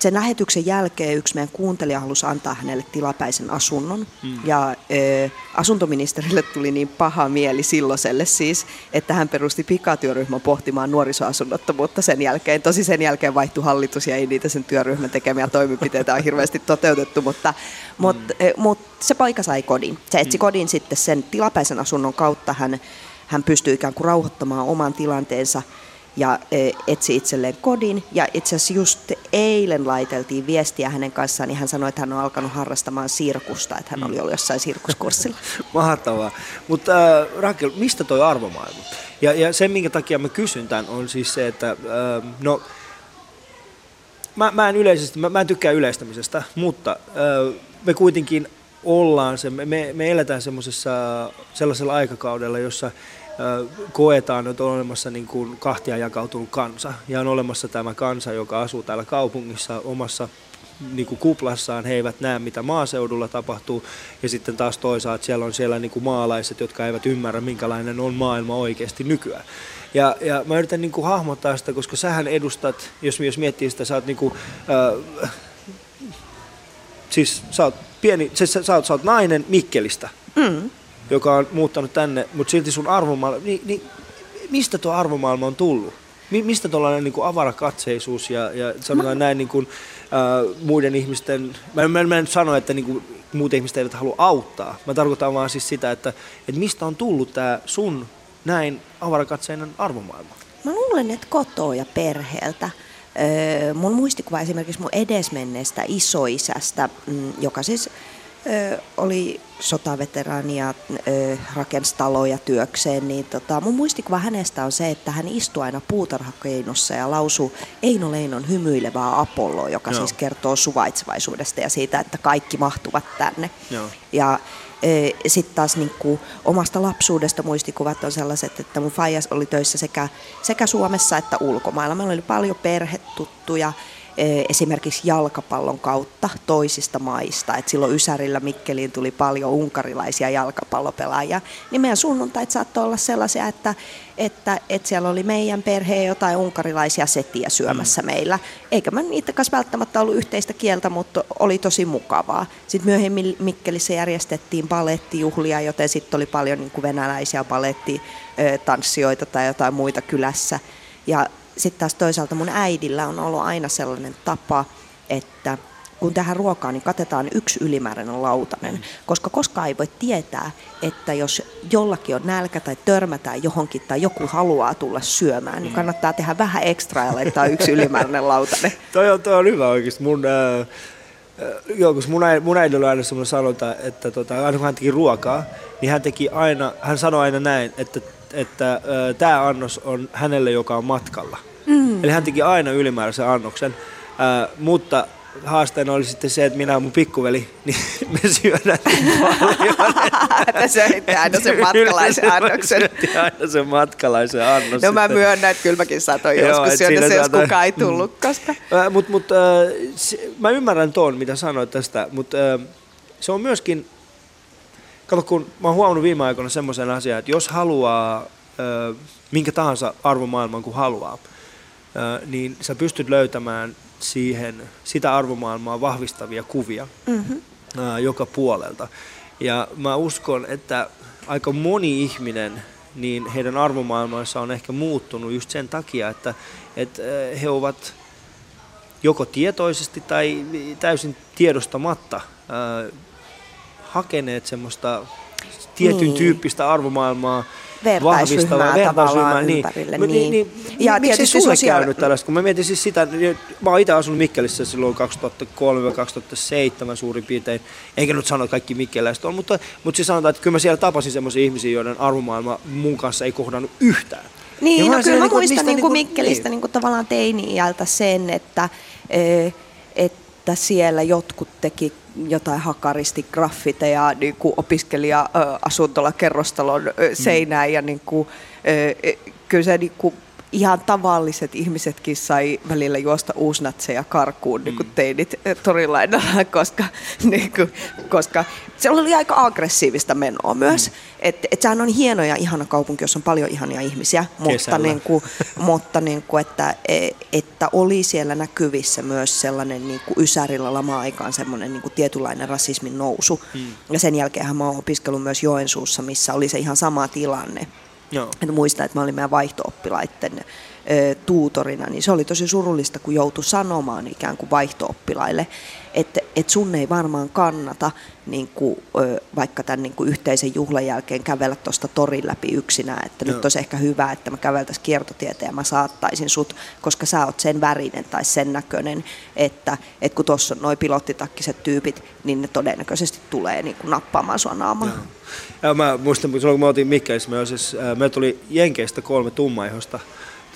sen lähetyksen jälkeen yksi meidän kuuntelija halusi antaa hänelle tilapäisen asunnon. Mm. Ja ö, asuntoministerille tuli niin paha mieli silloiselle siis, että hän perusti pikatyöryhmän pohtimaan nuorisoasunnottomuutta sen jälkeen. Tosi sen jälkeen vaihtui hallitus ja ei niitä sen työryhmän tekemiä toimenpiteitä ole hirveästi toteutettu, mutta, mm. mutta, mutta se poika sai kodin. Se etsi mm. kodin sitten sen tilapäisen asunnon kautta. Hän, hän pystyi ikään kuin rauhoittamaan oman tilanteensa – ja e, etsi itselleen kodin. Ja itse asiassa just eilen laiteltiin viestiä hänen kanssaan, niin hän sanoi, että hän on alkanut harrastamaan sirkusta, että hän mm. oli ollut jossain sirkuskurssilla. Mahtavaa. Mutta äh, Rakel, mistä toi arvomaailma? Ja, ja se, minkä takia mä kysyn tämän, on siis se, että äh, no, mä, mä en yleisesti, mä, mä en tykkää yleistämisestä, mutta äh, me kuitenkin ollaan se, me, me eletään semmoisessa sellaisella aikakaudella, jossa koetaan, että on olemassa niin kuin kahtia jakautunut kansa. Ja on olemassa tämä kansa, joka asuu täällä kaupungissa omassa niin kuin kuplassaan, he eivät näe mitä maaseudulla tapahtuu, ja sitten taas toisaalta siellä on siellä niin kuin maalaiset, jotka eivät ymmärrä, minkälainen on maailma oikeasti nykyään. Ja, ja mä yritän niin kuin hahmottaa sitä, koska sähän edustat, jos, jos miettii sitä, sä oot niin kuin, äh, siis sä oot pieni, sä, sä, oot, sä oot nainen Mikkelistä. Mm joka on muuttanut tänne, mutta silti sun arvomaailma, niin, niin mistä tuo arvomaailma on tullut? Mi, mistä tuollainen niin avarakatseisuus ja, ja sanotaan mä... näin niin kuin, äh, muiden ihmisten, mä, mä, mä en sano, että niin kuin, muut ihmiset eivät halua auttaa, mä tarkoitan vaan siis sitä, että, että mistä on tullut tämä sun näin avarakatseinen arvomaailma? Mä luulen, että kotoa ja perheeltä. Öö, mun muistikuva esimerkiksi mun edesmenneestä isoisästä, mm, joka siis oli sotaveteraani ja rakensi taloja työkseen, niin tota, mun muistikuva hänestä on se, että hän istui aina puutarhakeinossa ja lausui Eino Leinon hymyilevää Apolloa, joka Joo. siis kertoo suvaitsevaisuudesta ja siitä, että kaikki mahtuvat tänne. Joo. Ja sitten taas niin kuin omasta lapsuudesta muistikuvat on sellaiset, että mun faijas oli töissä sekä, sekä Suomessa että ulkomailla. Meillä oli paljon perhetuttuja esimerkiksi jalkapallon kautta toisista maista. Et silloin Ysärillä Mikkeliin tuli paljon unkarilaisia jalkapallopelaajia. Niin meidän sunnuntait saattoi olla sellaisia, että, että, että siellä oli meidän perhe jotain unkarilaisia setiä syömässä mm. meillä. Eikä mä niitä kanssa välttämättä ollut yhteistä kieltä, mutta oli tosi mukavaa. Sitten myöhemmin Mikkelissä järjestettiin palettijuhlia, joten sitten oli paljon niin kuin venäläisiä palettitanssijoita tai jotain muita kylässä. Ja sitten taas toisaalta mun äidillä on ollut aina sellainen tapa, että kun tähän ruokaan, niin katetaan yksi ylimääräinen lautanen, koska koskaan ei voi tietää, että jos jollakin on nälkä tai törmätään johonkin tai joku haluaa tulla syömään, niin kannattaa tehdä vähän ekstra ja laittaa yksi ylimääräinen lautanen. toi, on, toi on hyvä oikeasti. Mun, äh, joo, koska mun, mun äidillä on aina semmoinen sanonta, että tota, aina kun hän teki ruokaa, niin hän teki aina, hän sanoi aina näin, että että tämä annos on hänelle, joka on matkalla. Mm. Eli hän teki aina ylimääräisen annoksen, mutta haasteena oli sitten se, että minä ja mun pikkuveli, niin me syödään niin paljon. että söitte aina sen matkalaisen annoksen. aina sen matkalaisen annoksen. No mä myönnän, että kyllä mäkin saatoin joskus syödä se, jos kukaan ei tullut, mm. koska... Mutta mut, äh, mä ymmärrän tuon, mitä sanoit tästä, mutta äh, se on myöskin Kato, kun mä oon huomannut viime aikoina semmoisen asian, että jos haluaa ö, minkä tahansa arvomaailman kuin haluaa, ö, niin sä pystyt löytämään siihen sitä arvomaailmaa vahvistavia kuvia mm-hmm. ö, joka puolelta. Ja mä uskon, että aika moni ihminen, niin heidän arvomaailmansa on ehkä muuttunut just sen takia, että, että he ovat joko tietoisesti tai täysin tiedostamatta hakeneet semmoista tietyn niin. tyyppistä arvomaailmaa vertaisryhmää tavallaan niin. ympärille. Niin, niin, niin, ja miksi sulle sosiaali... käynyt tällaista? Kun mä mietin siis sitä, niin mä oon itse asunut Mikkelissä silloin 2003-2007 suurin piirtein, enkä nyt sano, että kaikki mikkeläiset on, mutta, mutta siis sanotaan, että kyllä mä siellä tapasin semmoisia ihmisiä, joiden arvomaailma mun kanssa ei kohdannut yhtään. Niin, no kyllä mä niin muistan niin kuin Mikkelistä niin. Niin kuin tavallaan teini-iältä sen, että, että siellä jotkut teki jotain hakaristi graffiteja niin kuin opiskelija asuntola kerrostalon seinään ja niin kuin, kyllä se niin kuin ihan tavalliset ihmisetkin sai välillä juosta uusnatseja karkuun mm. niin kuin teinit torilainalla, koska, niin kuin, koska se oli aika aggressiivista menoa myös. Mm. Et, et sehän on hieno ja ihana kaupunki, jossa on paljon ihania ihmisiä, mutta, niin kuin, mutta niin kuin, että, e, että oli siellä näkyvissä myös sellainen niin kuin Ysärillä lama-aikaan semmoinen niin kuin tietynlainen rasismin nousu. Mm. Ja sen jälkeen mä oon opiskellut myös Joensuussa, missä oli se ihan sama tilanne. Joo. En muista, että mä olin meidän vaihto-oppilaiden tuutorina, niin se oli tosi surullista, kun joutui sanomaan ikään kuin vaihtooppilaille, että, että sun ei varmaan kannata niin kuin, vaikka tämän niin kuin yhteisen juhlan jälkeen kävellä tuosta torin läpi yksinään, että Joo. nyt olisi ehkä hyvä, että mä käveltäisiin kiertotieteen ja mä saattaisin sut, koska sä oot sen värinen tai sen näköinen, että, että kun tuossa on noin pilottitakkiset tyypit, niin ne todennäköisesti tulee niin kuin nappaamaan sua naamaan. Joo. Ja mä muistan, kun silloin kun me oltiin Mikkeissä, me, siis, me tuli Jenkeistä kolme tummaihosta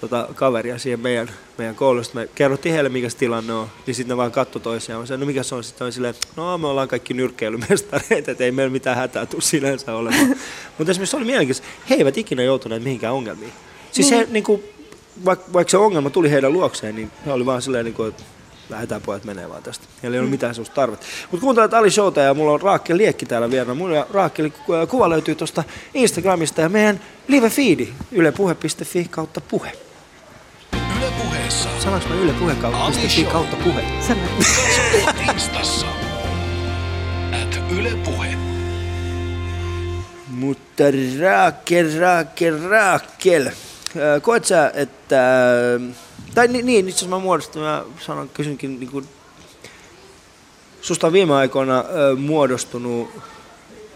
tota, kaveria siihen meidän, meidän koulusta. Me kerrottiin heille, mikä se tilanne on, niin sitten ne vaan katsoi toisiaan. Mä sanoin, no mikä se on? Sitten on silleen, no me ollaan kaikki nyrkkeilymestareita, että ei meillä mitään hätää tule sinänsä olemaan. Mutta esimerkiksi se oli mielenkiintoista, he eivät ikinä joutuneet mihinkään ongelmiin. Siis niin. he, niin kuin, vaikka, vaikka se ongelma tuli heidän luokseen, niin he oli vaan silleen, niin kuin, että lähdetään pojat menee vaan tästä. Eli ei ollut mm. mitään sellaista tarvetta. Mutta kuuntelet Ali Showta ja mulla on Raakke Liekki täällä vielä. Mulla ja Raakkeli kuva löytyy tuosta Instagramista ja meidän live-feedi ylepuhe.fi kautta puhe. Yle puheessa. Sanoinko mä Yle puhe kautta, kautta puhe? Instassa. At Yle puhe. Mutta Raakel, Raakel, Raakel. Koet sä, että... Tai niin, niin itse asiassa mä muodostan, mä sanon, kysynkin niin kuin, Susta on viime aikoina muodostunut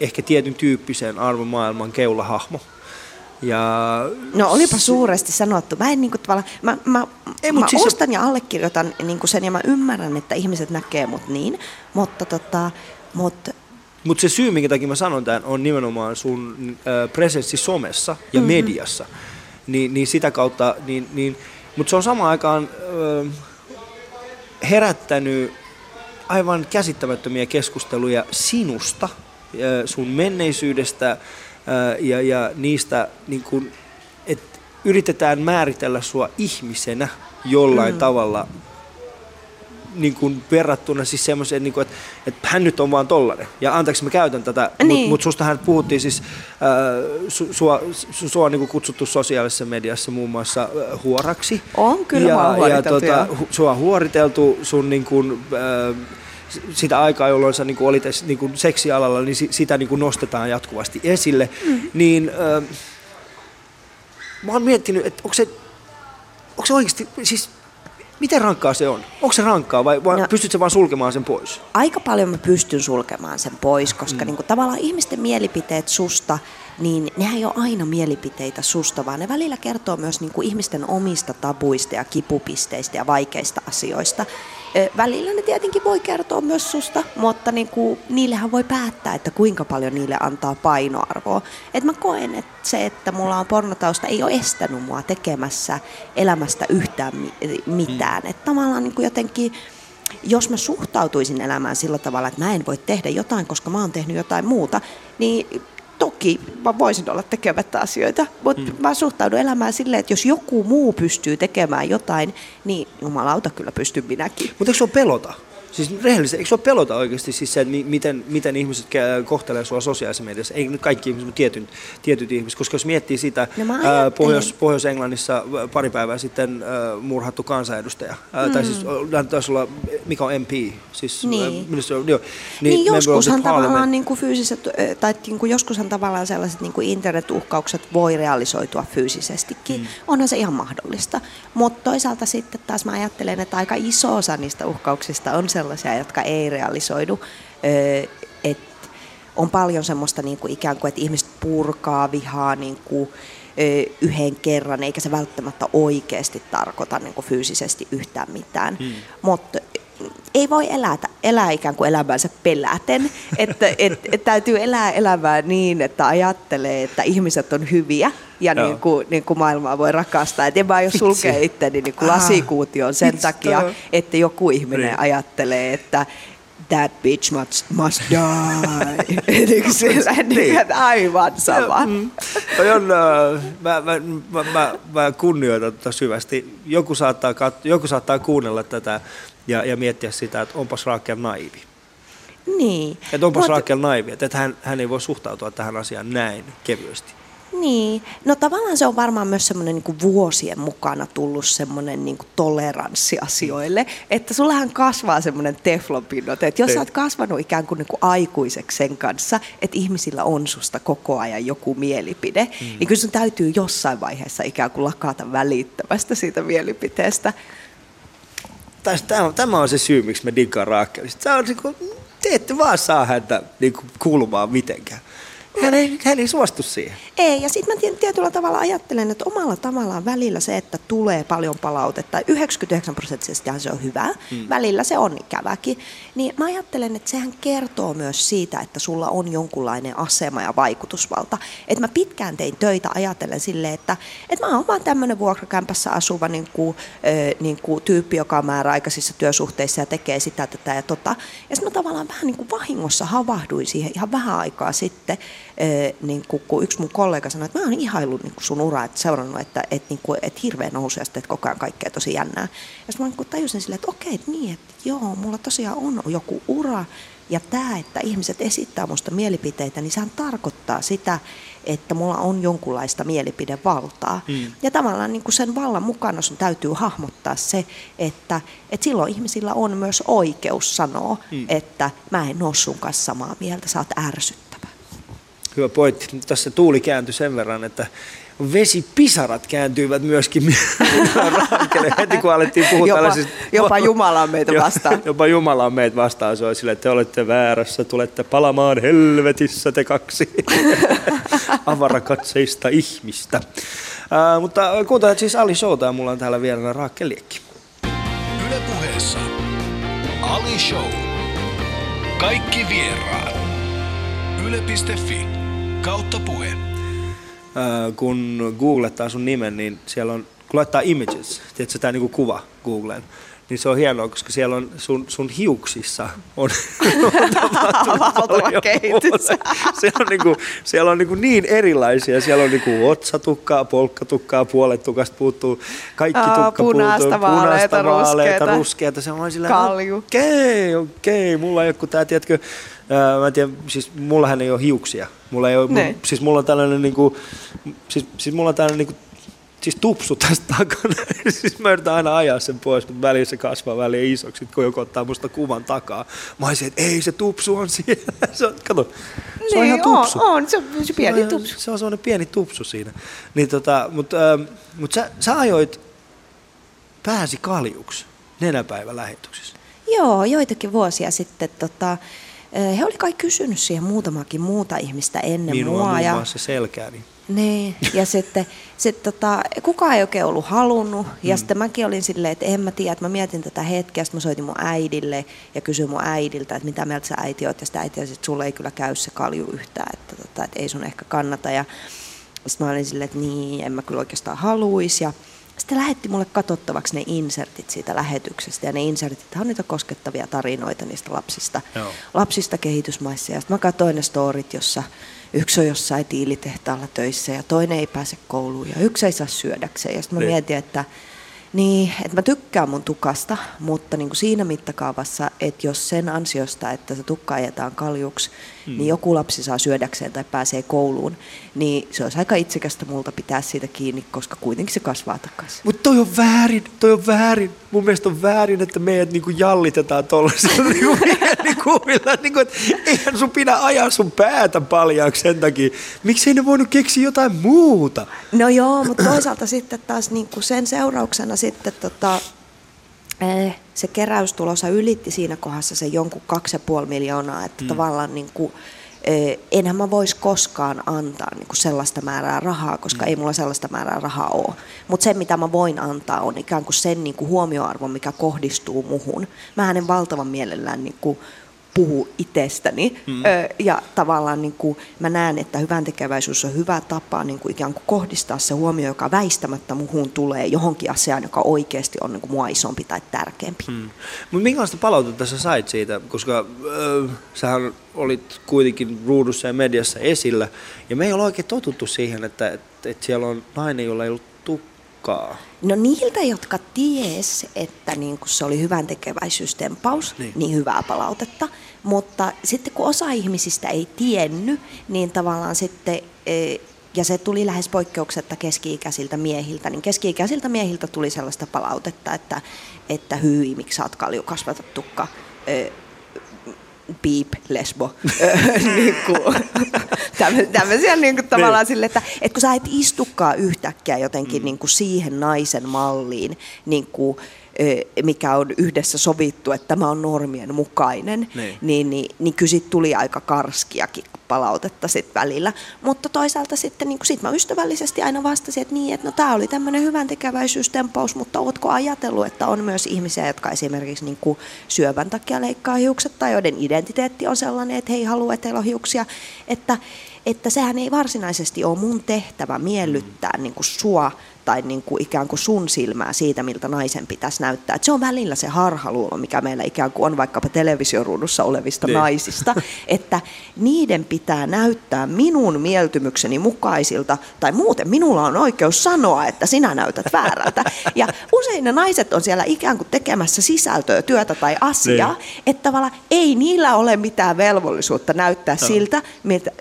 ehkä tietyn tyyppisen arvomaailman keulahahmo. Ja... No olipa suuresti sanottu. Mä en niin kuin, tavallaan, mä, mä, Ei, mä siis ostan se... ja allekirjoitan niin kuin sen ja mä ymmärrän, että ihmiset näkee mut niin, mutta tota, mut... Mut se syy, minkä takia mä sanon tämän, on nimenomaan sun äh, presenssi somessa ja mm-hmm. mediassa. Ni, niin sitä kautta, niin, niin, mutta se on samaan aikaan äh, herättänyt aivan käsittämättömiä keskusteluja sinusta, äh, sun menneisyydestä, ja, ja niistä niin kuin, että yritetään määritellä sua ihmisenä jollain mm. tavalla niin kuin verrattuna siis semmoiseen, niin kuin, että, että hän nyt on vaan tollainen. Ja anteeksi, mä käytän tätä, niin. mutta mut sustahan puhuttiin siis, äh, su, sua, su, sua on niin kutsuttu sosiaalisessa mediassa muun muassa äh, huoraksi. On kyllä, ja, ja tota, hu, sua on huoriteltu sun niin kuin, äh, sitä aikaa, jolloin sä niin kuin olit niin kuin seksialalla, niin sitä niin kuin nostetaan jatkuvasti esille, mm. niin äh, mä oon miettinyt, että onko se, onko se oikeasti, siis miten rankkaa se on? Onko se rankkaa vai, vai no, pystytkö vaan sulkemaan sen pois? Aika paljon mä pystyn sulkemaan sen pois, koska mm. niin kuin, tavallaan ihmisten mielipiteet susta, niin nehän ei ole aina mielipiteitä susta, vaan ne välillä kertoo myös niin kuin ihmisten omista tabuista ja kipupisteistä ja vaikeista asioista. Välillä ne tietenkin voi kertoa myös susta, mutta niin kuin, niillähän voi päättää, että kuinka paljon niille antaa painoarvoa. Et mä koen, että se, että mulla on pornotausta, ei ole estänyt mua tekemässä elämästä yhtään mitään. Mm. Että tavallaan niin kuin jotenkin jos mä suhtautuisin elämään sillä tavalla, että mä en voi tehdä jotain, koska mä oon tehnyt jotain muuta, niin toki mä voisin olla tekemättä asioita, mutta mm. mä suhtaudun elämään silleen, että jos joku muu pystyy tekemään jotain, niin jumalauta kyllä pystyn minäkin. Mutta eikö se ole pelota? Siis rehellisesti, eikö sinua pelota oikeasti siis se, että miten, miten ihmiset kohtelee sinua sosiaalisessa mediassa? Ei nyt kaikki ihmiset, mutta tietyt, tietyt ihmiset. Koska jos miettii sitä, no ää, Pohjois, Pohjois-Englannissa pari päivää sitten ää, murhattu kansanedustaja, ää, mm. tai siis taisi olla, mikä on MP? Siis, niin. Minister, joo, niin, niin joskushan tavallaan niin kuin fyysiset, tai niin kuin joskushan tavallaan sellaiset niin kuin internetuhkaukset voi realisoitua fyysisestikin. Mm. Onhan se ihan mahdollista. Mutta toisaalta sitten taas mä ajattelen, että aika iso osa niistä uhkauksista on se sellaisia, jotka ei realisoidu. Et on paljon semmoista niin kuin ikään kuin, että ihmiset purkaa vihaa niin kuin, yhden kerran, eikä se välttämättä oikeasti tarkoita niin kuin fyysisesti yhtään mitään. Hmm. Mutta ei voi elää, elää ikään kuin elämänsä peläten, että et, et täytyy elää elämää niin, että ajattelee, että ihmiset on hyviä ja niin kuin, niin kuin maailmaa voi rakastaa. Et en mä jos sulkea itteni niin kuin lasikuution sen Itse. takia, että joku ihminen niin. ajattelee, että that bitch must, must die. Eikö sillä, niin, aivan sama. Mm. On, äh, mä, mä, mä, mä, mä kunnioitan tätä syvästi. Joku saattaa, kat- joku saattaa kuunnella tätä ja, ja miettiä sitä, että onpas Raakel naivi. Niin. Että onpas Mut- Raakel naivi, että hän, hän ei voi suhtautua tähän asiaan näin kevyesti. Niin, no tavallaan se on varmaan myös semmoinen niin vuosien mukana tullut semmoinen niin toleranssi asioille, että sullahan kasvaa semmoinen teflonpinnot, että jos Niin. sä oot kasvanut ikään kuin, niin kuin aikuiseksi sen kanssa, että ihmisillä on susta koko ajan joku mielipide, mm. niin kyllä sun täytyy jossain vaiheessa ikään kuin lakata välittämästä siitä mielipiteestä. Täs- Tämä, tämä on se syy, miksi mä diggaan Raakelista. Tämä on niin kuin, te ette vaan saa häntä niin kuin, kuulumaan mitenkään. Hän ei, hän ei suostu siihen. Ei, ja sitten mä tietyllä tavalla ajattelen, että omalla tavallaan välillä se, että tulee paljon palautetta, 99 prosenttisesti se on hyvä, mm. välillä se on ikäväkin, niin mä ajattelen, että sehän kertoo myös siitä, että sulla on jonkunlainen asema ja vaikutusvalta. Että mä pitkään tein töitä ajatellen silleen, että, että mä oon vaan tämmöinen vuokrakämpässä asuva niin kuin, äh, niin kuin tyyppi, joka on määräaikaisissa työsuhteissa ja tekee sitä, tätä ja tota. Ja sitten mä tavallaan vähän niin kuin vahingossa havahduin siihen ihan vähän aikaa sitten, niin kuin, kun yksi mun kollega sanoi, että mä oon ihaillut niin sun uraa, että seurannut, että, että, niin kuin, että hirveän nousee ja sitten, että koko ajan kaikkea tosi jännää. Ja mä niin tajusin silleen, että okei, että niin, että joo, mulla tosiaan on joku ura, ja tämä, että ihmiset esittää musta mielipiteitä, niin sehän tarkoittaa sitä, että mulla on jonkunlaista mielipidevaltaa. Mm. Ja tavallaan niin kuin sen vallan mukana sun täytyy hahmottaa se, että, että silloin ihmisillä on myös oikeus sanoa, mm. että mä en ole sun kanssa samaa mieltä, sä oot ärsyttävä. Hyvä pointti. Nyt Tässä tuuli kääntyi sen verran, että vesipisarat kääntyivät myöskin Raakelle heti, kun alettiin puhua Jopa, tällaisista... jopa Jumala on meitä vastaan. Jopa Jumala on meitä vastaan. Se on sille, että te olette väärässä, tulette palamaan helvetissä te kaksi avarakatseista ihmistä. Uh, mutta kuuntelet siis Ali Showta ja mulla on täällä vieraana Raakke Liekki. Yle puheessa Ali Show. Kaikki vieraat. Yle.fi kautta puhe. Äh, kun googlettaa sun nimen, niin siellä on, kun laittaa images, tiedätkö tämä niinku kuva Googleen, niin se on hienoa, koska siellä on sun, sun hiuksissa on, on tapahtunut kehitys. Siellä on, niinku, siellä on niinku niin erilaisia, siellä on niinku otsatukkaa, polkkatukkaa, puolet tukasta puuttuu, kaikki Aa, tukka punaista, puuttuu, vaaleita, vaaleita, ruskeita. ruskeita. Se on sillä Kalju. okei, okei, mulla ei ole, kun tää, tiedätkö, ää, mä en tiedä, siis mullahan ei ole hiuksia. Mulla ei ole, mun, siis mulla on tällainen niinku, siis, siis mulla on tällainen niinku, siis tupsu tästä takana. siis mä yritän aina ajaa sen pois, mutta väliin se kasvaa väliin isoksi, kun joku ottaa musta kuvan takaa. Mä olisin, että ei se tupsu on siellä. se on, kato, se on ihan tupsu. Niin, On, on, se on se pieni Se on- tupsu. Se on semmoinen pieni tupsu siinä. Niin tota, mutta ähm, mut sä, sä ajoit pääsi kaljuksi nenäpäivän lähetyksessä. Joo, joitakin vuosia sitten tota, he oli kai kysynyt siihen muutamakin muuta ihmistä ennen Minua mua. muun Ja, muassa selkääni. niin, ja sitten sit, tota, kukaan ei oikein ollut halunnut. Ja sitten mäkin olin silleen, että en mä tiedä, että mä mietin tätä hetkeä. Sitten mä soitin mun äidille ja kysyin mun äidiltä, että mitä mieltä sä äiti oot. Ja sitten äiti oli, että sulle ei kyllä käy se kalju yhtään, että, tota, että ei sun ehkä kannata. Ja sitten mä olin silleen, että niin, en mä kyllä oikeastaan haluaisi. Ja sitten lähetti mulle katsottavaksi ne insertit siitä lähetyksestä. Ja ne insertit on niitä koskettavia tarinoita niistä lapsista, Joo. lapsista kehitysmaissa. Ja sitten mä katsoin ne storit, jossa yksi on jossain tiilitehtaalla töissä ja toinen ei pääse kouluun ja yksi ei saa syödäkseen. Ja sitten mä Niin. mietin, että niin, että mä tykkään mun tukasta, mutta niin kuin siinä mittakaavassa, että jos sen ansiosta, että se tukka ajetaan kaljuksi, mm. niin joku lapsi saa syödäkseen tai pääsee kouluun, niin se olisi aika itsekästä multa pitää siitä kiinni, koska kuitenkin se kasvaa takaisin. Mutta toi on väärin, toi on väärin. Mun mielestä on väärin, että meidät niinku jallitetaan tollaisilla niinku mielikuvilla. Niinku, et eihän sun pidä ajaa sun päätä paljaaksi sen takia. Miksi ei ne voinut keksiä jotain muuta? No joo, mutta toisaalta sitten taas niin kuin sen seurauksena sitten tota, eh, se keräystulosa ylitti siinä kohdassa se jonkun 2,5 miljoonaa, että mm. tavallaan niin kuin, eh, enhän mä vois koskaan antaa niin kuin sellaista määrää rahaa, koska mm. ei mulla sellaista määrää rahaa ole. Mutta se, mitä mä voin antaa, on ikään kuin sen niin kuin huomioarvo, mikä kohdistuu muhun. Mä en valtavan mielellään niin kuin puhu itsestäni. Mm. Ö, ja tavallaan niin kuin, mä näen, että hyvän tekeväisyys on hyvä tapa niin kuin ikään kuin kohdistaa se huomio, joka väistämättä muhun tulee johonkin asiaan, joka oikeasti on niin kuin mua isompi tai tärkeämpi. Mm. Mutta minkälaista palautetta sä sait siitä, koska äh, sähän olit kuitenkin ruudussa ja mediassa esillä, ja me ei ole oikein totuttu siihen, että, että, että siellä on nainen, jolla ei ollut tukkaa. No niiltä, jotka ties, että niin kun se oli hyvän tekeväisyystempaus, niin. niin hyvää palautetta. Mutta sitten kun osa ihmisistä ei tiennyt, niin tavallaan sitten, e, ja se tuli lähes poikkeuksetta keski-ikäisiltä miehiltä, niin keski-ikäisiltä miehiltä tuli sellaista palautetta, että, että hyi, miksi sä oot kalju piip, lesbo, niin kuin, tämmöisiä niin kuin tavallaan sille, että, että kun sä et istukaan yhtäkkiä jotenkin mm. niin kuin siihen naisen malliin, niin kuin, mikä on yhdessä sovittu, että tämä on normien mukainen, niin, niin, niin, niin kyllä sit tuli aika karskiakin palautetta sit välillä. Mutta toisaalta sitten niin sit mä ystävällisesti aina vastasin, että niin, että no tämä oli tämmöinen hyvän tekeväisyystempaus, mutta ootko ajatellut, että on myös ihmisiä, jotka esimerkiksi niin kuin syövän takia leikkaa hiukset tai joiden identiteetti on sellainen, että he ei halua, että heillä on hiuksia, että, että sehän ei varsinaisesti ole mun tehtävä miellyttää niin kuin sua tai niin kuin ikään kuin sun silmää siitä, miltä naisen pitäisi näyttää. Et se on välillä se harhaluulo, mikä meillä ikään kuin on vaikkapa televisioruudussa olevista niin. naisista, että niiden pitää näyttää minun mieltymykseni mukaisilta, tai muuten minulla on oikeus sanoa, että sinä näytät väärältä. Ja usein ne naiset on siellä ikään kuin tekemässä sisältöä, työtä tai asiaa, niin. että tavallaan ei niillä ole mitään velvollisuutta näyttää no. siltä,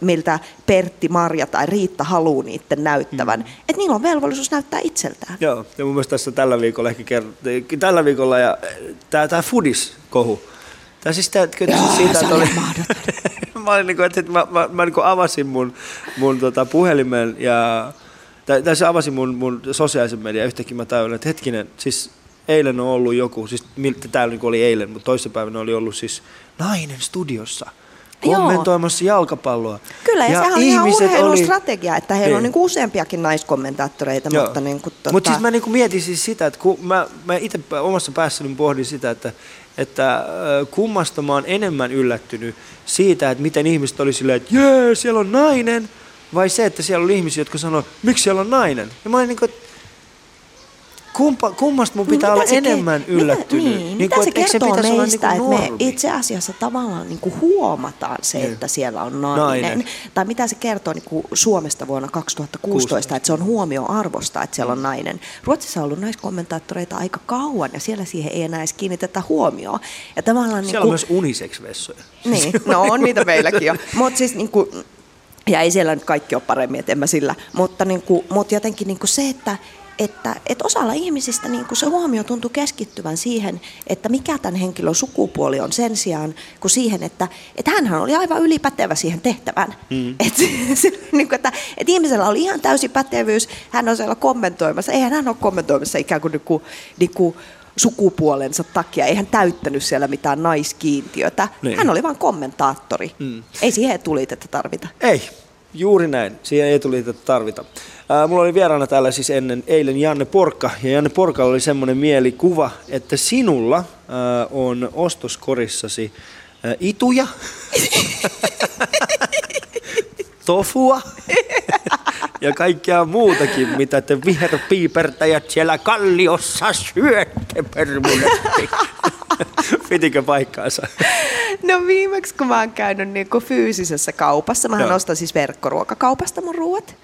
miltä, Pertti, Marja tai Riitta haluaa niiden näyttävän. Mm. Että niillä on velvollisuus näyttää itseltään. Joo, ja mun mielestä tässä tällä viikolla ehkä kerrottiin, tällä viikolla ja tämä, tämä Foodis-kohu, Tämä siis tämä, Joo, siitä, että oli, mä, olin, niin kuin, että mä, mä, mä niin kuin avasin mun, mun tota, puhelimen ja tai, tai se avasin mun, mun sosiaalisen median. Yhtäkkiä mä tajuin, että hetkinen, siis eilen on ollut joku, siis täällä niin oli eilen, mutta toissapäivänä oli ollut siis nainen studiossa – kommentoimassa Joo. jalkapalloa. Kyllä, ja, ja sehän on ihan urheilustrategia, oli... että heillä niin. on niin kuin useampiakin naiskommentaattoreita. Joo. Mutta niin kuin, tuota... Mut siis mä niin kuin mietin siis sitä, että kun mä, mä itse omassa päässäni pohdin sitä, että, että kummasta mä oon enemmän yllättynyt siitä, että miten ihmiset oli silleen, että jee, siellä on nainen, vai se, että siellä oli ihmisiä, jotka sanoivat, miksi siellä on nainen. Ja mä olin niin kuin, Kumpa, kummasta mun pitää niin olla enemmän ke- yllättynyt? Mitä, niin, niin mitä kuin, se kertoo se meistä, niin että me itse asiassa tavallaan niin kuin huomataan se, niin. että siellä on nainen. nainen. Tai mitä se kertoo niin kuin Suomesta vuonna 2016, 16. että se on huomioarvosta, että siellä on mm. nainen. Ruotsissa on ollut naiskommentaattoreita aika kauan ja siellä siihen ei enää edes kiinnitetä huomioon. Ja tavallaan, siellä niin kuin, on myös unisex-vessoja. Niin, no on niitä meilläkin jo. Mutta siis niin kuin, ja ei siellä nyt kaikki ole paremmin, että en mä sillä. Mutta, niin kuin, mutta jotenkin niin kuin se, että että, että osalla ihmisistä niin kuin se huomio tuntuu keskittyvän siihen, että mikä tämän henkilön sukupuoli on sen sijaan, kuin siihen, että, että hänhän oli aivan ylipätevä siihen tehtävään. Mm. Et, se, niin kuin, että, että ihmisellä oli ihan täysi pätevyys, hän on siellä kommentoimassa, eihän hän ole kommentoimassa ikään kuin, niin kuin, niin kuin sukupuolensa takia, ei hän täyttänyt siellä mitään naiskiintiötä. Niin. Hän oli vain kommentaattori. Mm. Ei siihen tulitetta tarvita. Ei, juuri näin. Siihen ei tulitetta tarvita. Ää, mulla oli vieraana täällä siis ennen eilen Janne Porkka, ja Janne Porkalla oli semmoinen mielikuva, että sinulla ää, on ostoskorissasi ää, ituja, tofua ja kaikkea muutakin, mitä te viherpiipertäjät siellä kalliossa syötte permunetti. Pitikö paikkaansa? No viimeksi kun mä oon käynyt niin fyysisessä kaupassa, mä ostan siis verkkoruokakaupasta mun ruoat.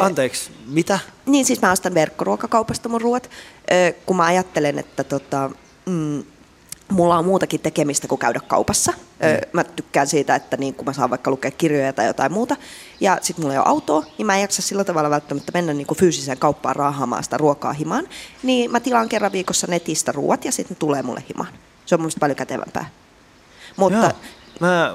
Anteeksi, mitä? Niin, siis mä ostan verkkoruokakaupasta mun ruoat, kun mä ajattelen, että tota, mm, mulla on muutakin tekemistä kuin käydä kaupassa. Mm. Mä tykkään siitä, että niin kun mä saan vaikka lukea kirjoja tai jotain muuta, ja sitten mulla ei ole autoa, niin mä en jaksa sillä tavalla välttämättä mennä niin kuin fyysiseen kauppaan raahaamaan sitä ruokaa himaan. Niin mä tilaan kerran viikossa netistä ruoat ja sitten ne tulee mulle himaan. Se on mun paljon kätevämpää. Mutta Joo. Mä,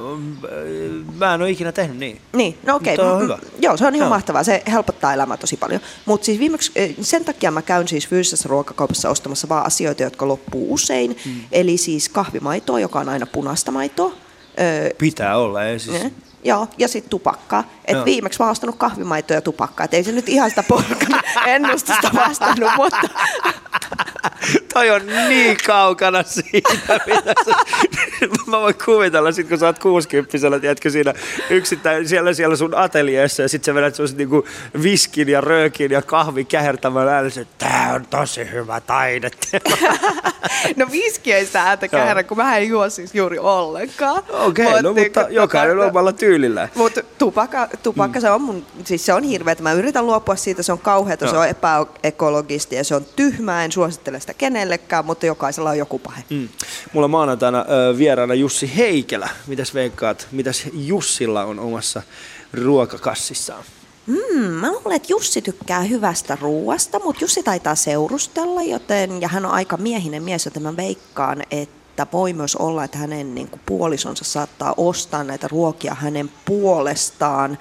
mä en ole ikinä tehnyt niin. Niin, no okei. Okay. hyvä. Joo, se on ihan Joo. mahtavaa. Se helpottaa elämää tosi paljon. Mutta siis viimeksi, eh, sen takia mä käyn siis fyysisessä ruokakaupassa ostamassa vaan asioita, jotka loppuu usein. Mm. Eli siis kahvimaitoa, joka on aina punaista maitoa. Pitää olla, ei siis... Ne. Joo, ja sitten tupakkaa. Et viimeksi mä oon ostanut kahvimaitoa ja tupakkaa. Et ei se nyt ihan sitä polkan ennustusta vastannut, mutta... toi on niin kaukana siitä, mitä sä... Mä voin kuvitella sit, kun sä oot 60 tiedätkö, siinä yksittäin siellä, siellä sun ateljeessa ja sit sä vedät sellaiset niinku viskin ja röökin ja kahvi kähertämään äänessä, että tää on tosi hyvä taide. no viski ei sitä ääntä käherä, kun mä en juo siis juuri ollenkaan. Okei, okay, no mutta jokainen omalla tyylillä. Mutta tupakka, tupakka mm. se on mun, siis se on hirveä, mä yritän luopua siitä, se on kauheata, no. se on epäekologista ja se on tyhmää, en suosittele sitä kenellekään, mutta jokaisella on joku pahe. Mm. Mulla maanantaina äh, vieraana Jussi Heikelä. Mitäs veikkaat, mitäs Jussilla on omassa ruokakassissaan? Mm, mä luulen, että Jussi tykkää hyvästä ruuasta, mutta Jussi taitaa seurustella, joten, ja hän on aika miehinen mies, joten mä veikkaan, että voi myös olla, että hänen niin kuin, puolisonsa saattaa ostaa näitä ruokia hänen puolestaan.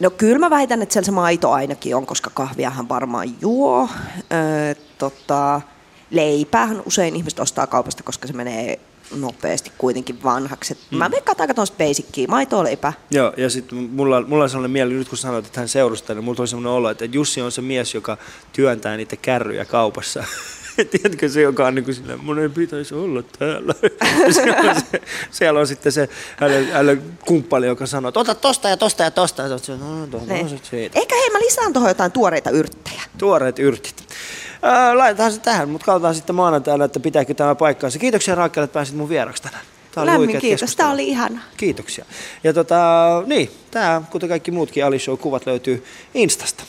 No kyllä mä väitän, että siellä se maito ainakin on, koska kahviahan varmaan juo. Öö, tota, leipäähän usein ihmiset ostaa kaupasta, koska se menee nopeasti kuitenkin vanhaksi. Mm. Mä veikkaan aika tuosta basickia, maitoa, leipää. Joo, ja sitten mulla, mulla on sellainen mieli, nyt kun sanoit, että hän seurustaa, niin mulla on sellainen olo, että Jussi on se mies, joka työntää niitä kärryjä kaupassa. Tiedätkö se, joka on niin kuin sillä, mun ei pitäisi olla täällä. siellä, on se, siellä on sitten se hänen, hänen kumppali, joka sanoo, että ota tosta ja tosta ja tosta. Ja se, no, no, no, siitä. Ehkä hei, mä lisään tuohon jotain tuoreita yrttejä. Tuoreet yrtit. Ää, laitetaan se tähän, mutta katsotaan sitten maanantaina, että pitääkö tämä paikkaansa. Kiitoksia Raakkelle, että pääsit mun vieraksi tänään. Tämä oli Lämmin kiitos, tämä oli ihana. Kiitoksia. Ja tota, niin, tämä, kuten kaikki muutkin Ali Show-kuvat löytyy Instasta.